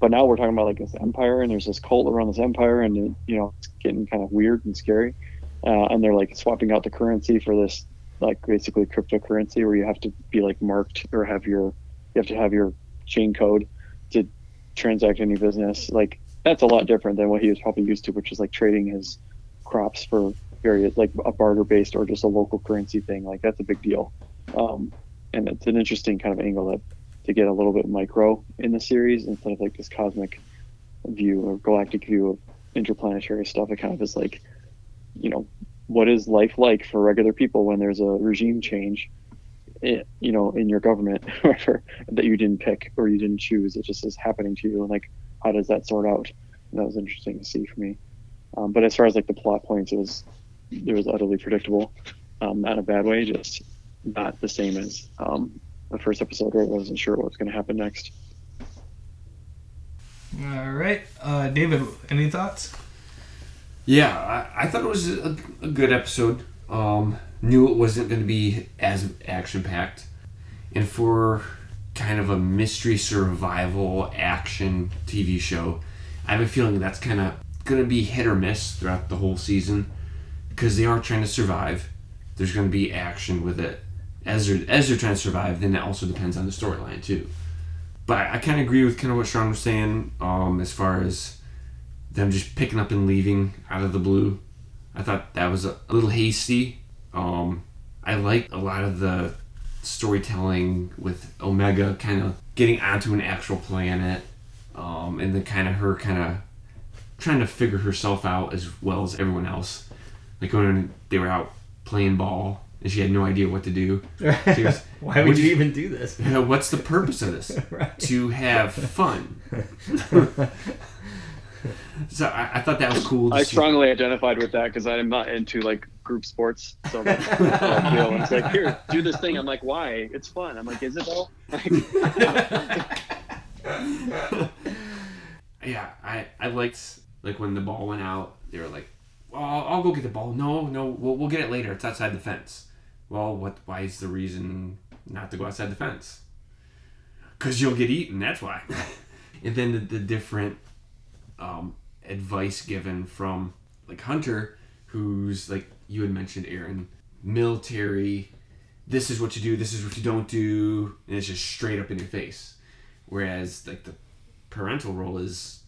but now we're talking about like this empire, and there's this cult around this empire, and it, you know, it's getting kind of weird and scary. Uh, and they're like swapping out the currency for this like basically cryptocurrency where you have to be like marked or have your you have to have your chain code to transact any business. Like that's a lot different than what he was probably used to which is like trading his crops for various like a barter based or just a local currency thing. Like that's a big deal. Um, and it's an interesting kind of angle that to get a little bit micro in the series instead of like this cosmic view or galactic view of interplanetary stuff. It kind of is like you know what is life like for regular people when there's a regime change eh, you know in your government [LAUGHS] that you didn't pick or you didn't choose. It just is happening to you. And like how does that sort out? And that was interesting to see for me. Um, but as far as like the plot points it was it was utterly predictable um, not a bad way just not the same as um, the first episode where i wasn't sure what was going to happen next. All right, uh, David, any thoughts? Yeah, I, I thought it was a, a good episode. Um, knew it wasn't going to be as action packed, and for kind of a mystery survival action TV show, I have a feeling that's kind of going to be hit or miss throughout the whole season because they are trying to survive. There's going to be action with it as they're as they're trying to survive. Then it also depends on the storyline too. But I, I kind of agree with kind of what Sean was saying um, as far as them just picking up and leaving out of the blue. I thought that was a, little hasty. Um, I liked a lot of the storytelling with Omega kind of getting onto an actual planet, um, and then kind of her kind of trying to figure herself out as well as everyone else. Like when they were out playing ball and she had no idea what to do. She goes, [LAUGHS] Why would "Would you you- even do this? You [LAUGHS] know, what's the purpose of this? [LAUGHS] Right. To have fun. [LAUGHS] so I, I thought that was cool. I see. strongly identified with that because I'm not into like group sports. So like, oh, know, it's like, here, do this thing. I'm like, why? It's fun. I'm like, is it though? [LAUGHS] [LAUGHS] yeah, I I liked like when the ball went out. They were like, "Well, I'll, I'll go get the ball." No, no, we'll, we'll get it later. It's outside the fence. Well, what? Why is the reason not to go outside the fence? Because you'll get eaten. That's why. and then the, the different um, advice given from like Hunter, who's like you had mentioned, Aaron, military. This is what you do. This is what you don't do, and it's just straight up in your face. Whereas like the parental role is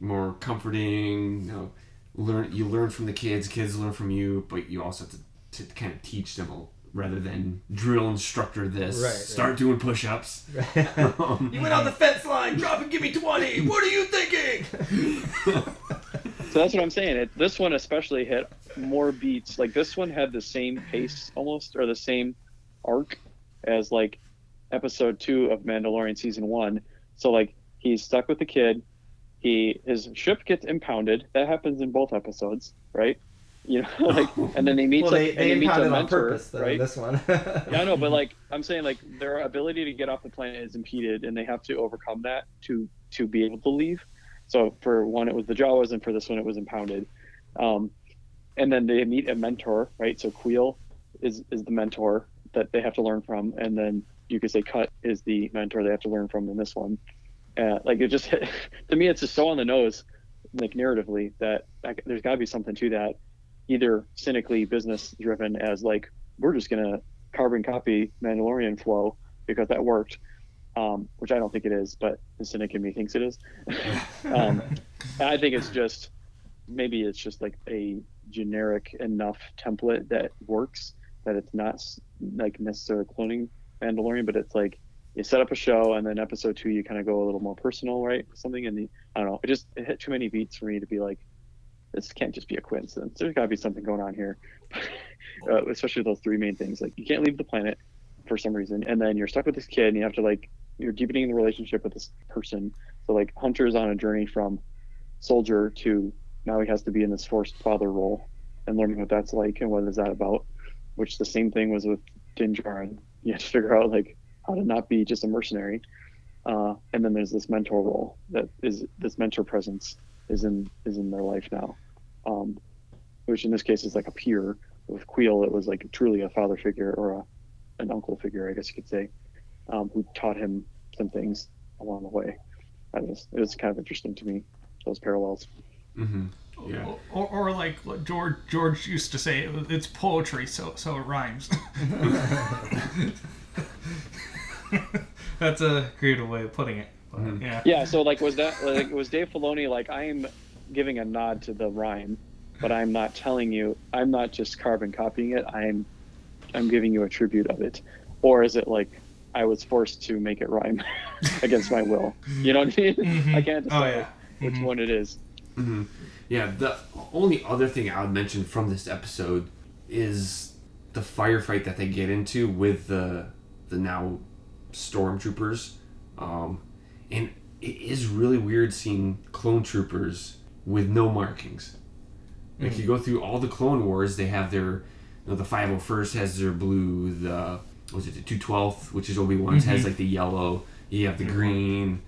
more comforting. You know, learn you learn from the kids, kids learn from you, but you also have to, to kind of teach them a, rather than drill instructor this. Right, Start right. doing push-ups. [LAUGHS] Um, you went on the fence line. Drop and give me twenty. What are you thinking? [LAUGHS] So that's what I'm saying. It, this one especially hit more beats. Like this one had the same pace almost, or the same arc as like episode two of Mandalorian season one. So like he's stuck with the kid. He his ship gets impounded. That happens in both episodes, right? You know, [LAUGHS] like and then they meet well, some, they, and they he meets a mentor, purpose though. right? This one. [LAUGHS] Yeah, I know, but like I'm saying, like their ability to get off the planet is impeded, and they have to overcome that to to be able to leave. So for one, it was the Jawas, and for this one, it was impounded. Um, and then they meet a mentor, right? So Kuiil is is the mentor that they have to learn from, and then you could say Cut is the mentor they have to learn from in this one. Uh, like it just [LAUGHS] to me, it's just so on the nose, like narratively that like, there's got to be something to that, either cynically business driven as like we're just gonna carbon copy Mandalorian flow because that worked, um, which I don't think it is, but the cynic in me thinks it is. [LAUGHS] um, I think it's just maybe it's just like a generic enough template that works that it's not like necessarily cloning Mandalorian, but it's like you set up a show and then episode two you kind of go a little more personal, right? Something and the, I don't know, it just it hit too many beats for me to be like, this can't just be a coincidence. There's got to be something going on here, [LAUGHS] uh, especially those three main things. Like you can't leave the planet for some reason, and then you're stuck with this kid, and you have to like you're deepening the relationship with this person. So like Hunter's on a journey from soldier to now he has to be in this forced father role and learning what that's like and what is that about. Which the same thing was with Din. You have to figure out like how to not be just a mercenary. Uh, and then there's this mentor role that is this mentor presence is in is in their life now, um, which in this case is like a peer. With Kuiil, it was like truly a father figure or a, an uncle figure, I guess you could say, um, who taught him some things along the way. I just, it was kind of interesting to me those parallels. hmm Yeah. Or, or like George George used to say, it's poetry, so so it rhymes. [LAUGHS] [LAUGHS] That's a creative way of putting it. But, Mhm. Yeah. Yeah, so like was that like was Dave Filoni like I'm giving a nod to the rhyme, but I'm not telling you I'm not just carbon copying it. I'm I'm giving you a tribute of it, or is it like I was forced to make it rhyme [LAUGHS] against my will? You know what I mean? Mhm. [LAUGHS] I can't Oh, decide yeah. which Mhm. one it is. hmm Yeah, the only other thing I would mention from this episode is the firefight that they get into with the the now stormtroopers, um, and it is really weird seeing clone troopers with no markings. Like you go through all the Clone Wars, they have their, you know, the 501st has their blue, the what was it the 212th, which is Obi Wan's has Mhm. like the yellow. You have the green,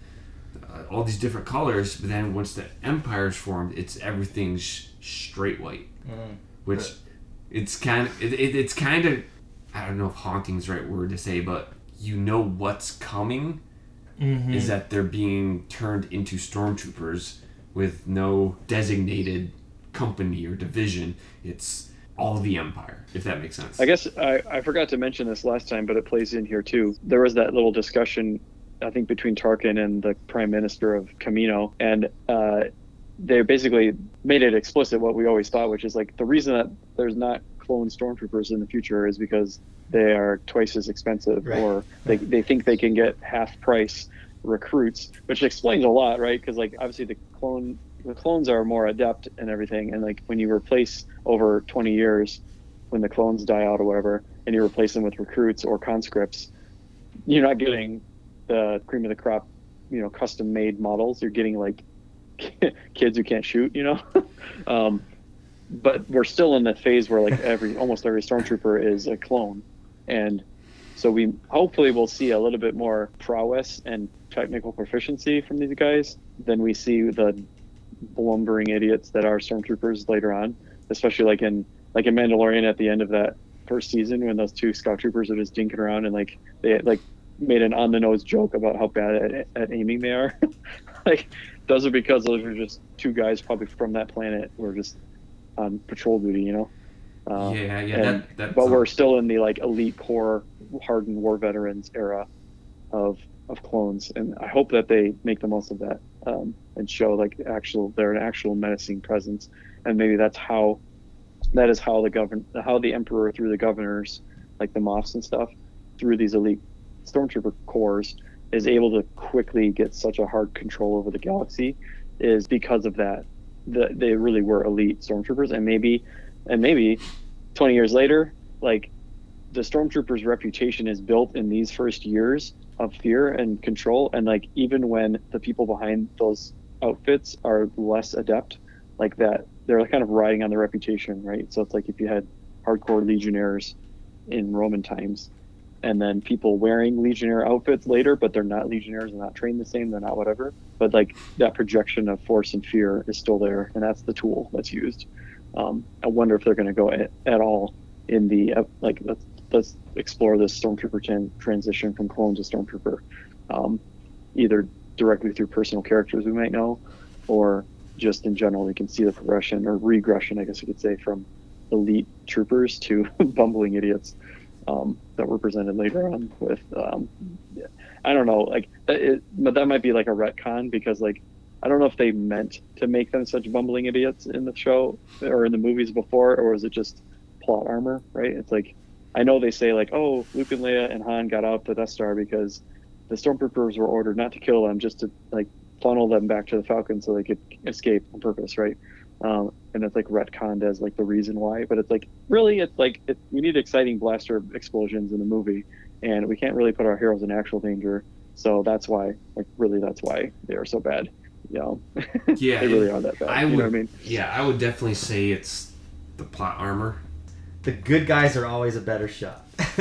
uh, all these different colors. But then once the Empire's formed, it's everything's straight white, Mm. which it's kind of it, it, it's kind of I don't know if haunting's the right word to say, but you know what's coming Mhm. is that they're being turned into stormtroopers with no designated company or division. It's all the Empire, if that makes sense. I guess I, I forgot to mention this last time, but it plays in here too. There was that little discussion, I think, between Tarkin and the Prime Minister of Kamino, and uh, they basically made it explicit what we always thought, which is like the reason that there's not clone stormtroopers in the future is because they are twice as expensive, Right. or they, they think they can get half price recruits, which explains a lot, right? Because like obviously the clone the clones are more adept and everything, and like when you replace over 20 years, when the clones die out or whatever, and you replace them with recruits or conscripts, you're not getting the cream of the crop, you know, custom made models. You're getting like [LAUGHS] kids who can't shoot, you know. [LAUGHS] um, but we're still in the phase where like every almost every stormtrooper is a clone, and so we hopefully will see a little bit more prowess and technical proficiency from these guys than we see the lumbering idiots that are stormtroopers later on, especially like in like in Mandalorian at the end of that first season when those two scout troopers are just dinking around and like they like made an on the nose joke about how bad at, at aiming they are. [LAUGHS] like those are because those are just two guys probably from that planet who are just on patrol duty, you know. Uh, yeah, yeah. and- That, that's but we're still in the like elite core hardened war veterans era of of clones and i hope that they make the most of that um, and show like actual they're an actual menacing presence. And maybe that's how that is how the govern how the emperor through the governors like the moffs and stuff through these elite stormtrooper corps is able to quickly get such a hard control over the galaxy is because of that. The, they really were elite stormtroopers and maybe and maybe 20 years later like the stormtroopers reputation is built in these first years of fear and control. And like even when the people behind those outfits are less adept like that they're kind of riding on the reputation right? So it's like if you had hardcore legionnaires in roman times and then people wearing legionnaire outfits later but they're not legionnaires they're not trained the same they're not whatever. But like that projection of force and fear is still there and that's the tool that's used. Um, i wonder if they're going to go at, at all in the uh, like let's, let's explore this stormtrooper tran- transition from clone to stormtrooper um, either directly through personal characters we might know or just in general we can see the progression or regression i guess you could say from elite troopers to [LAUGHS] bumbling idiots um, that were presented later on with um, i don't know like it, but that might be like a retcon because like i don't know if they meant to make them such bumbling idiots in the show or in the movies before or was it just plot armor right? It's like i know they say like oh luke and leia and han got out the death star because the stormtroopers were ordered not to kill them just to like funnel them back to the falcon so they could escape on purpose right? Um, and it's like retconned as like the reason why. But it's like really it's like it, we need exciting blaster explosions in the movie and we can't really put our heroes in actual danger. So that's why like really that's why they are so bad you know? [LAUGHS] Yeah, they really are that bad I you would. know i mean? Yeah, I would definitely say it's the plot armor. The good guys are always a better shot. [LAUGHS]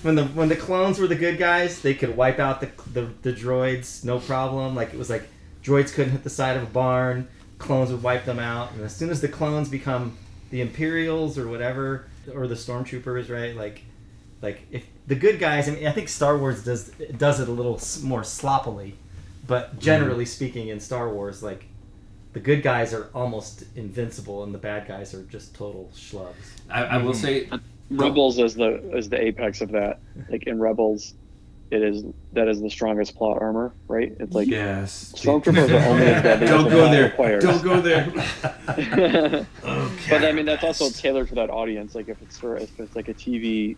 when the when the clones were the good guys, they could wipe out the, the the droids no problem. Like it was like droids couldn't hit the side of a barn, clones would wipe them out. And as soon as the clones become the Imperials or whatever, or the stormtroopers, right? Like like if the good guys, I mean, I think Star Wars does does it a little more sloppily, but generally mm-hmm. speaking, in Star Wars, like the good guys are almost invincible and the bad guys are just total schlubs. I, I will say, Rebels is the is the apex of that. Like in Rebels, it is that is the strongest plot armor, right? It's like yes. Stormtroopers are only as deadly as Don't go there. requires. Don't go there. but I mean that's also tailored for that audience. Like if it's for if it's like a TV,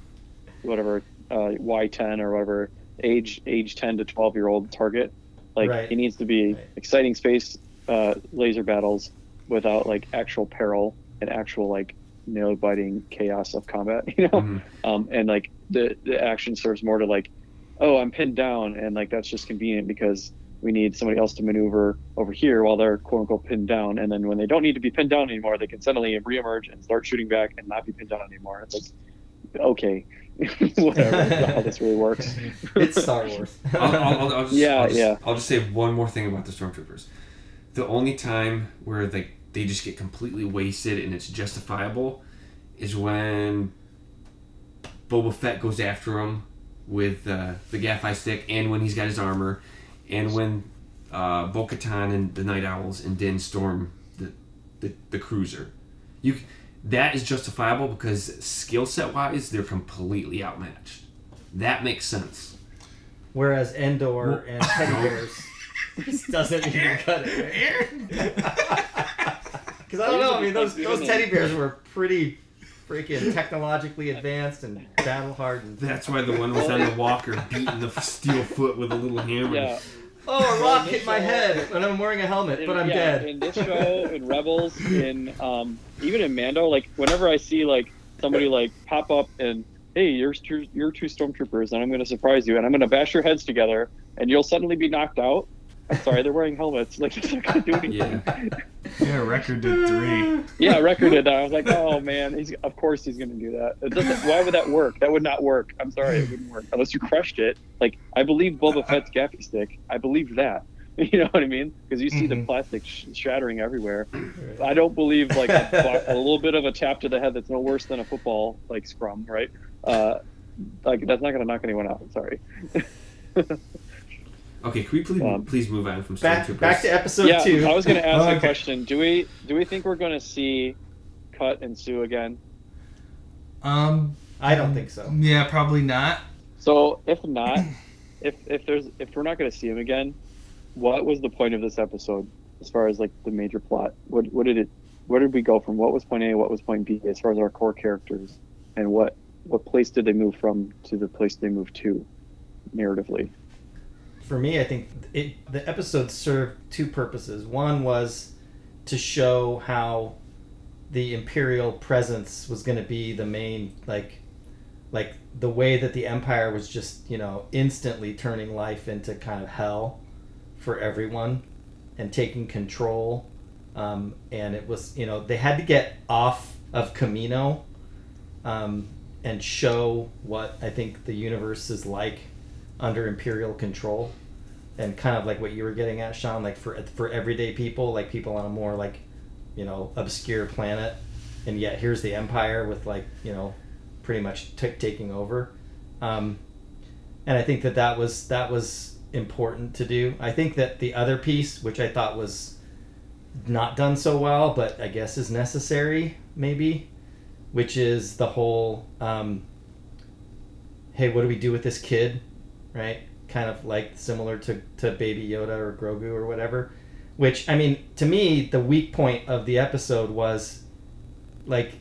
whatever uh, Y ten or whatever age age ten to twelve year old target, like Right. it needs to be Right. exciting space uh, laser battles without like actual peril and actual like nail biting chaos of combat. [LAUGHS] You know, Mhm. um, and like the the action serves more to like, oh, I'm pinned down, and like that's just convenient because we need somebody else to maneuver over here while they're quote unquote pinned down, and then when they don't need to be pinned down anymore, they can suddenly reemerge and start shooting back and not be pinned down anymore. It's like, okay, [LAUGHS] whatever, how this really works. it's Star Wars. I'll, I'll, I'll, I'll just, Yeah, I'll just, yeah. I'll just say one more thing about the stormtroopers. The only time where they they just get completely wasted and it's justifiable is when Boba Fett goes after him with uh, the Gaffi stick, and when he's got his armor, and when uh, Bo-Katan and the Night Owls and Din storm the, the, the cruiser. You that is justifiable because skill set wise they're completely outmatched. That makes sense. Whereas Endor and teddy [LAUGHS] bears just doesn't even cut it. Because [LAUGHS] I don't know. I mean, those those teddy bears were pretty freaking technologically advanced and battle hardened. That's why the one was on the walker beating the steel foot with a little hammer. Yeah, Oh, a rock hit my head, and I'm wearing a helmet, in- but I'm yeah, dead. In this show, in Rebels, in um, even in Mando, like whenever I see like somebody like pop up and hey, you're two, you're two stormtroopers, and I'm going to surprise you, and I'm going to bash your heads together, and you'll suddenly be knocked out. I'm sorry, they're wearing helmets. Like [LAUGHS] it's not going to do anything. Yeah, record did three. Yeah, Wrecker did that. I was like, oh man, he's of course he's gonna do that. It doesn't. Why would that work? That would not work. I'm sorry, it wouldn't work unless you crushed it. Like I believe Boba Fett's gaffy stick. I believe that. [LAUGHS] You know what I mean? Because you see the Mhm. plastic sh- shattering everywhere. I don't believe like a, a little bit of a tap to the head that's no worse than a football like scrum, right? Uh, like that's not gonna knock anyone out. Sorry. [LAUGHS] Okay, can we please, Um, please move on from back Stormtroopers? back to episode yeah, two. I was gonna ask Okay. a question. Do we do we think we're gonna see Cut and Suu again? Um, I don't think so. yeah, probably not. So if not, [COUGHS] if if there's if we're not going to see him again, what was the point of this episode as far as like the major plot? What what did it? Where did we go from? What was point A? What was point B as far as our core characters, and what what place did they move from to the place they moved to, narratively? For me, I think it the episode served two purposes. One was to show how the imperial presence was going to be the main like like the way that the empire was just you know instantly turning life into kind of hell for everyone and taking control um, and it was you know they had to get off of Kamino um, and show what i think the universe is like under imperial control. And kind of like what you were getting at sean like for for everyday people like people on a more like you know obscure planet. And yet here's the empire with like you know pretty much t- taking over. Um, and i think that that was that was important to do. I think that the other piece which i thought was not done so well but i guess is necessary maybe which is the whole um, hey what do we do with this kid right? Kind of like similar to, to baby yoda or grogu or whatever. Which i mean to me the weak point of the episode was like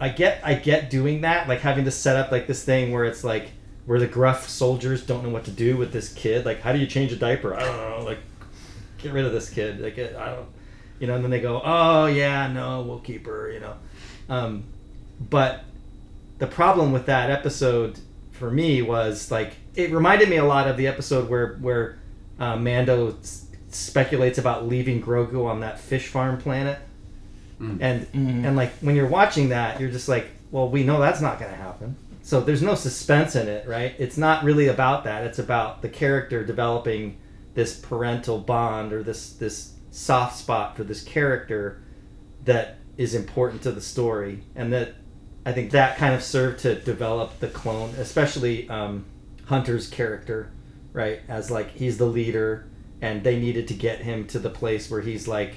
i get i get doing that like having to set up like this thing where it's like where the gruff soldiers don't know what to do with this kid. Like how do you change a diaper? I don't know like get rid of this kid. Like i don't you know and then they go oh yeah no we'll keep her you know? Um, but the problem with that episode for me was like it reminded me a lot of the episode where where uh, Mando s- speculates about leaving Grogu on that fish farm planet, Mm. and Mhm. and like when you're watching that, you're just like, well, we know that's not going to happen. So there's no suspense in it, right? It's not really about that. It's about the character developing this parental bond or this this soft spot for this character that is important to the story, and that I think that kind of served to develop the clone, especially um, Hunter's character, right? As like he's the leader, and they needed to get him to the place where he's like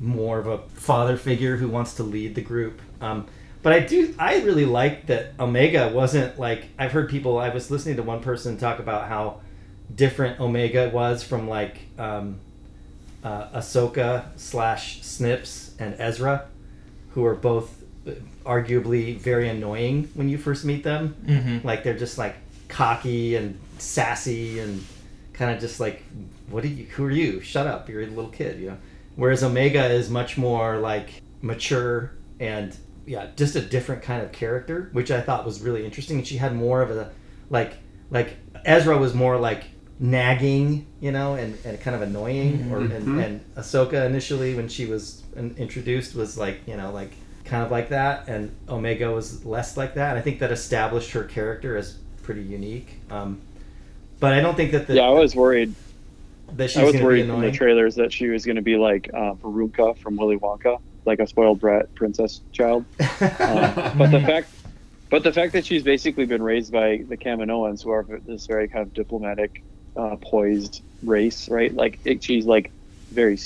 more of a father figure who wants to lead the group. Um, but I do, I really like that Omega wasn't like I've heard people. I was listening to one person talk about how different Omega was from like um, uh, Ahsoka slash Snips and Ezra, who are both arguably very annoying when you first meet them. Mm-hmm. Like they're just like cocky and sassy and kind of just like, what are you? Who are you? Shut up! You're a little kid, you know. Whereas Omega is much more like mature and yeah, just a different kind of character, which I thought was really interesting. And she had more of a like like Ezra was more like nagging, you know, and, and kind of annoying. Or and, Mhm. and Ahsoka initially when she was introduced was like you know like kind of like that, and Omega was less like that. I think that established her character as pretty unique. Um, but I don't think that the yeah, I was worried. that she's I was worried in the trailers that she was going to be like uh, Veruca from Willy Wonka, like a spoiled brat princess child. [LAUGHS] Um, but the fact, but the fact that she's basically been raised by the Kaminoans, who are this very kind of diplomatic, uh, poised race, right? Like it, she's like very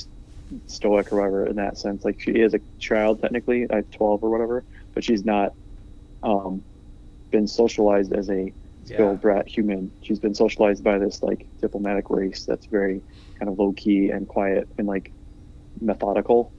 stoic or whatever in that sense. Like she is a child technically, at twelve or whatever, but she's not um, been socialized as a Yeah. brat human. She's been socialized by this like diplomatic race that's very kind of low key and quiet and like methodical.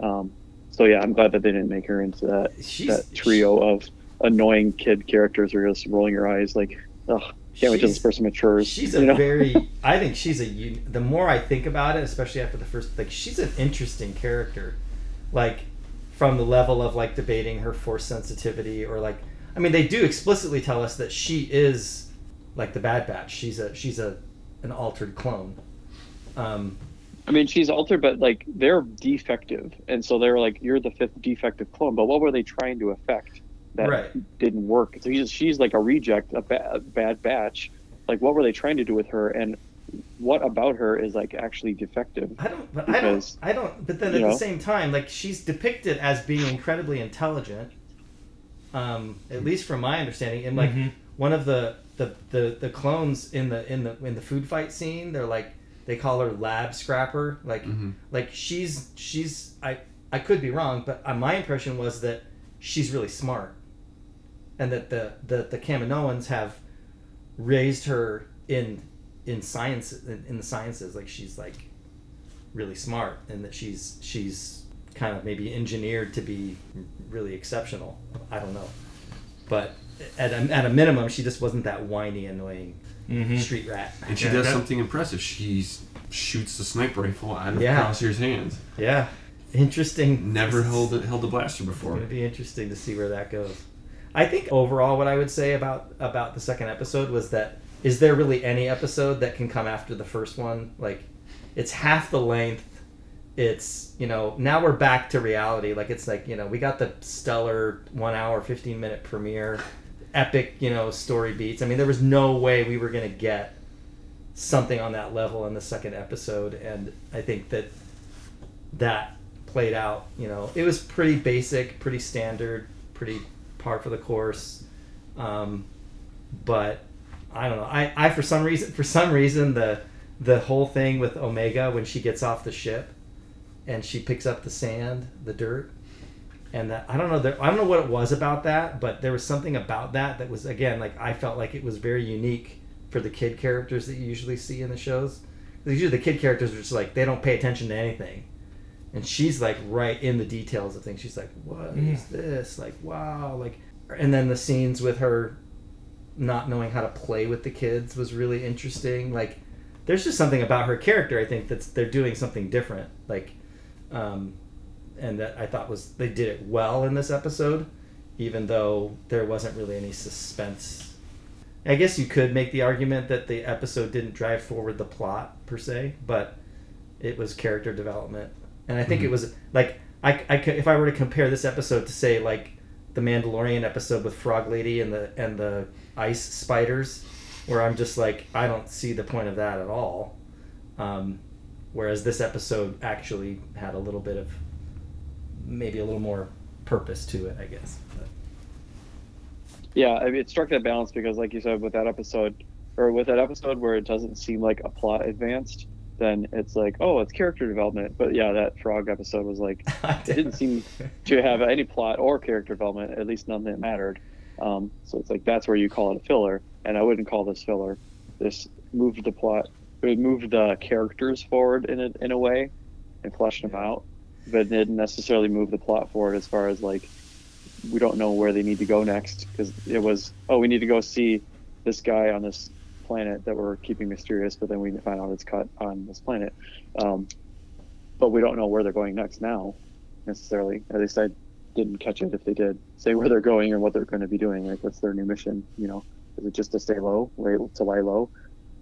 Um, so yeah, I'm glad that they didn't make her into that She's that trio of annoying kid characters where you're just rolling your eyes like, ugh, can't wait till this person matures. She's a know? [LAUGHS] very. I think she's a. The more I think about it, especially after the first, like she's an interesting character, like from the level of like debating her force sensitivity or like. I mean, they do explicitly tell us that she is like the Bad Batch. She's a she's a an altered clone. Um, I mean, she's altered, but like they're defective, and so they're like, "You're the fifth defective clone." But what were they trying to affect that Right. didn't work? So he's, she's like a reject, a bad, bad batch. Like, what were they trying to do with her, and what about her is like actually defective? I don't, but I don't, I don't. But then you at the same time, like she's depicted as being incredibly intelligent, um, at least from my understanding. And like Mhm. one of the, the the the clones in the in the in the food fight scene, they're like they call her Lab Scrapper. Like Mhm. like she's she's I I could be wrong, but uh, my impression was that she's really smart, and that the the the Kaminoans have raised her in in science in, in the sciences. Like she's like really smart, and that she's she's kind of maybe engineered to be really exceptional. I don't know, but at a, at a minimum, she just wasn't that whiny, annoying Mhm. street rat. And she Yeah, does that- something impressive. She shoots the sniper rifle out of Yeah. Crosshair's hands. Yeah, interesting. Never held a, held a blaster It's before. going to be interesting to see where that goes. I think overall, what I would say about about the second episode was that is there really any episode that can come after the first one? Like, it's half the length. It's you know now we're back to reality. Like it's like you know we got the stellar one hour fifteen minute premiere, epic you know story beats. I mean there was no way we were gonna get something on that level in the second episode, and I think that that played out. You know, it was pretty basic, pretty standard, pretty par for the course. Um, but I don't know. I, I for some reason for some reason the the whole thing with Omega when she gets off the ship and she picks up the sand, the dirt, and that I don't know. There, I don't know what it was about that, but there was something about that that was again like I felt like it was very unique for the kid characters that you usually see in the shows. Usually the kid characters are just like they don't pay attention to anything, and she's like right in the details of things. She's like, "What is Mm. this? Like, wow!" Like, and then the scenes with her not knowing how to play with the kids was really interesting. Like, there's just something about her character. I think that's they're doing something different. Like, um, and that I thought was they did it well in this episode, even though there wasn't really any suspense. I guess you could make the argument that the episode didn't drive forward the plot per se, but it was character development, and I think it Mhm. was like I, I could, if I were to compare this episode to say like the Mandalorian episode with Frog Lady and the and the ice spiders, where I'm just like I don't see the point of that at all. Um, whereas this episode actually had a little bit of maybe a little more purpose to it, I guess. But, Yeah, I mean, it struck that balance because, like you said, with that episode, or with that episode where it doesn't seem like a plot advanced, then it's like, oh, it's character development. But yeah, that frog episode was like, [LAUGHS] it didn't seem to have any plot or character development, at least none that mattered. Um, so it's like that's where you call it a filler, and I wouldn't call this filler. This moved the plot, it moved the characters forward in a in a way, and fleshed them out, but it didn't necessarily move the plot forward as far as like we don't know where they need to go next because it was oh we need to go see this guy on this planet that we're keeping mysterious, but then we find out it's cut on this planet. Um, but we don't know where they're going next now necessarily. At least I didn't catch it if they did say where they're going and what they're going to be doing. Like, what's their new mission? You know, is it just to stay low, lay, to lie low?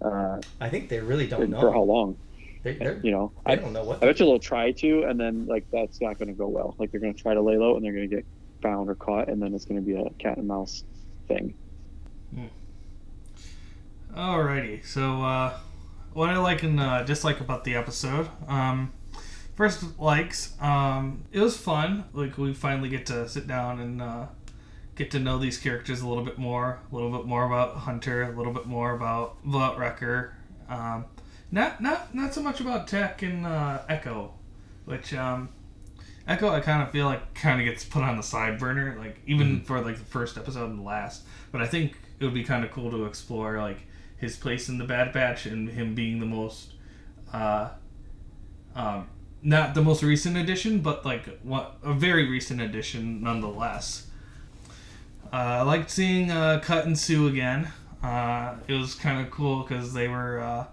Uh, I think they really don't know. for how long? They, You know, I, don't know what. I bet you they'll try to, and then like that's not going to go well. Like they're going to try to lay low, and they're going to get found or caught, and then it's going to be a cat and mouse thing. Alrighty, so uh, what I like and uh, dislike about the episode. Um, first likes, um, it was fun. Like we finally get to sit down and uh, get to know these characters a little bit more, a little bit more about Hunter, a little bit more about about Wrecker. Um, not not not so much about Tech and uh, Echo, which um, Echo I kind of feel like kind of gets put on the side burner, like even for like the first episode and the last. But I think it would be kind of cool to explore like his place in the Bad Batch and him being the most, uh, um, not the most recent addition, but like what a very recent addition nonetheless. Uh, I liked seeing uh, Cut and Suu again. Uh, it was kind of cool because they were. Uh,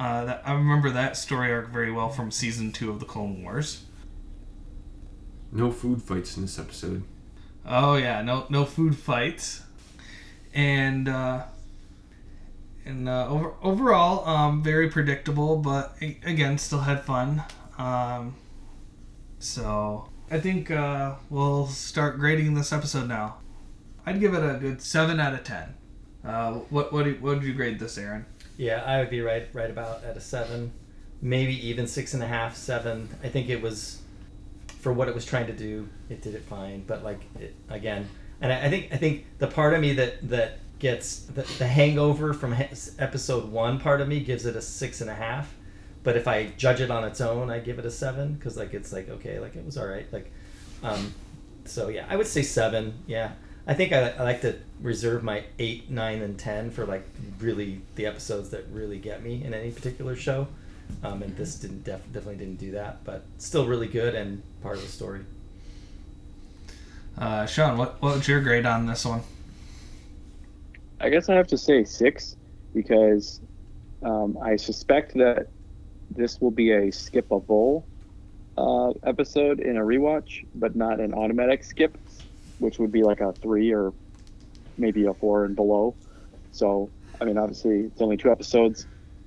uh, that, I remember that story arc very well from season two of the Clone Wars. No food fights in this episode. Oh yeah, no no food fights, and uh, And uh, over, overall, um, very predictable, but again, still had fun. Um, so I think uh, we'll start grading this episode now. I'd give it a good seven out of ten. Uh, what what what would you grade this, Aaron? Yeah, I would be right right about at a seven, maybe even six and a half, seven. I think it was for what it was trying to do. It did it fine, but like it, again, and I, I think I think the part of me that that gets the, the hangover from episode one part of me gives it a six and a half. But if I judge it on its own, I give it a seven because like it's like okay, like it was all right. Like, um, so yeah, I would say seven. Yeah, I think I, I like to reserve my eight, nine, and ten for like really the episodes that really get me in any particular show. Um, and this didn't def- definitely didn't do that, but still really good and part of the story. Uh, Sean, what what was your grade on this one? I guess I have to say six because um, I suspect that this will be a skippable uh, episode in a rewatch, but not an automatic skip, which would be like a three or maybe a four and below. So, I mean, obviously, it's only two episodes,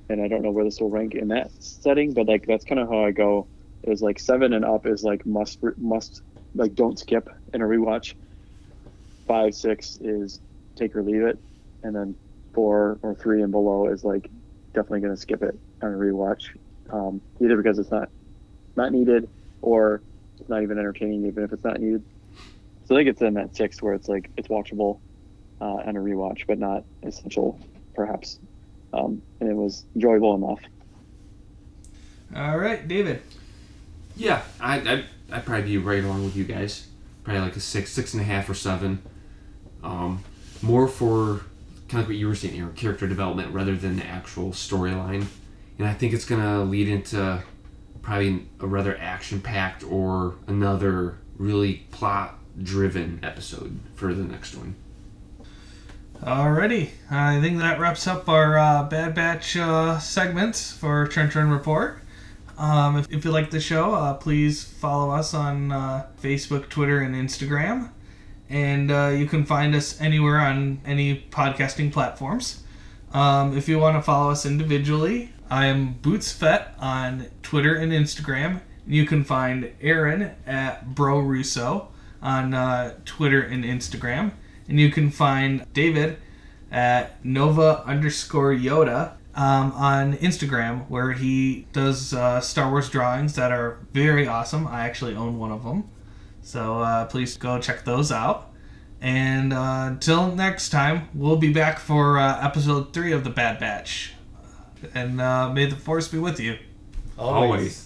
and I don't know where this will rank in that setting, but like that's kind of how I go. Is like seven and up is like must must like don't skip in a rewatch. Five six is take or leave it, and then four or three and below is like definitely going to skip it on a rewatch, um, either because it's not not needed or it's not even entertaining, even if it's not needed. So I think it's in that six where it's like it's watchable uh, on a rewatch, but not essential, perhaps. Um, and it was enjoyable enough. All right, David. Yeah, I, I, I'd probably be right along with you guys. Probably like a six, six and a half or seven. Um, more for kind of like what you were saying, your character development rather than the actual storyline. And I think it's going to lead into probably a rather action packed or another really plot driven episode for the next one. Alrighty, I think that wraps up our uh, Bad Batch uh, segments for Trench Run Report. Um, if, if you like the show, uh, please follow us on uh, Facebook, Twitter, and Instagram. And uh, you can find us anywhere on any podcasting platforms. Um, if you want to follow us individually, I am BootsFet on Twitter and Instagram. You can find Aaron at Bro Russo on uh, Twitter and Instagram. And you can find David at Nova underscore Yoda um, on Instagram, where he does uh, Star Wars drawings that are very awesome. I actually own one of them. So uh, please go check those out. And uh, until next time, we'll be back for uh, episode three of The Bad Batch. And uh, may the Force be with you. Always.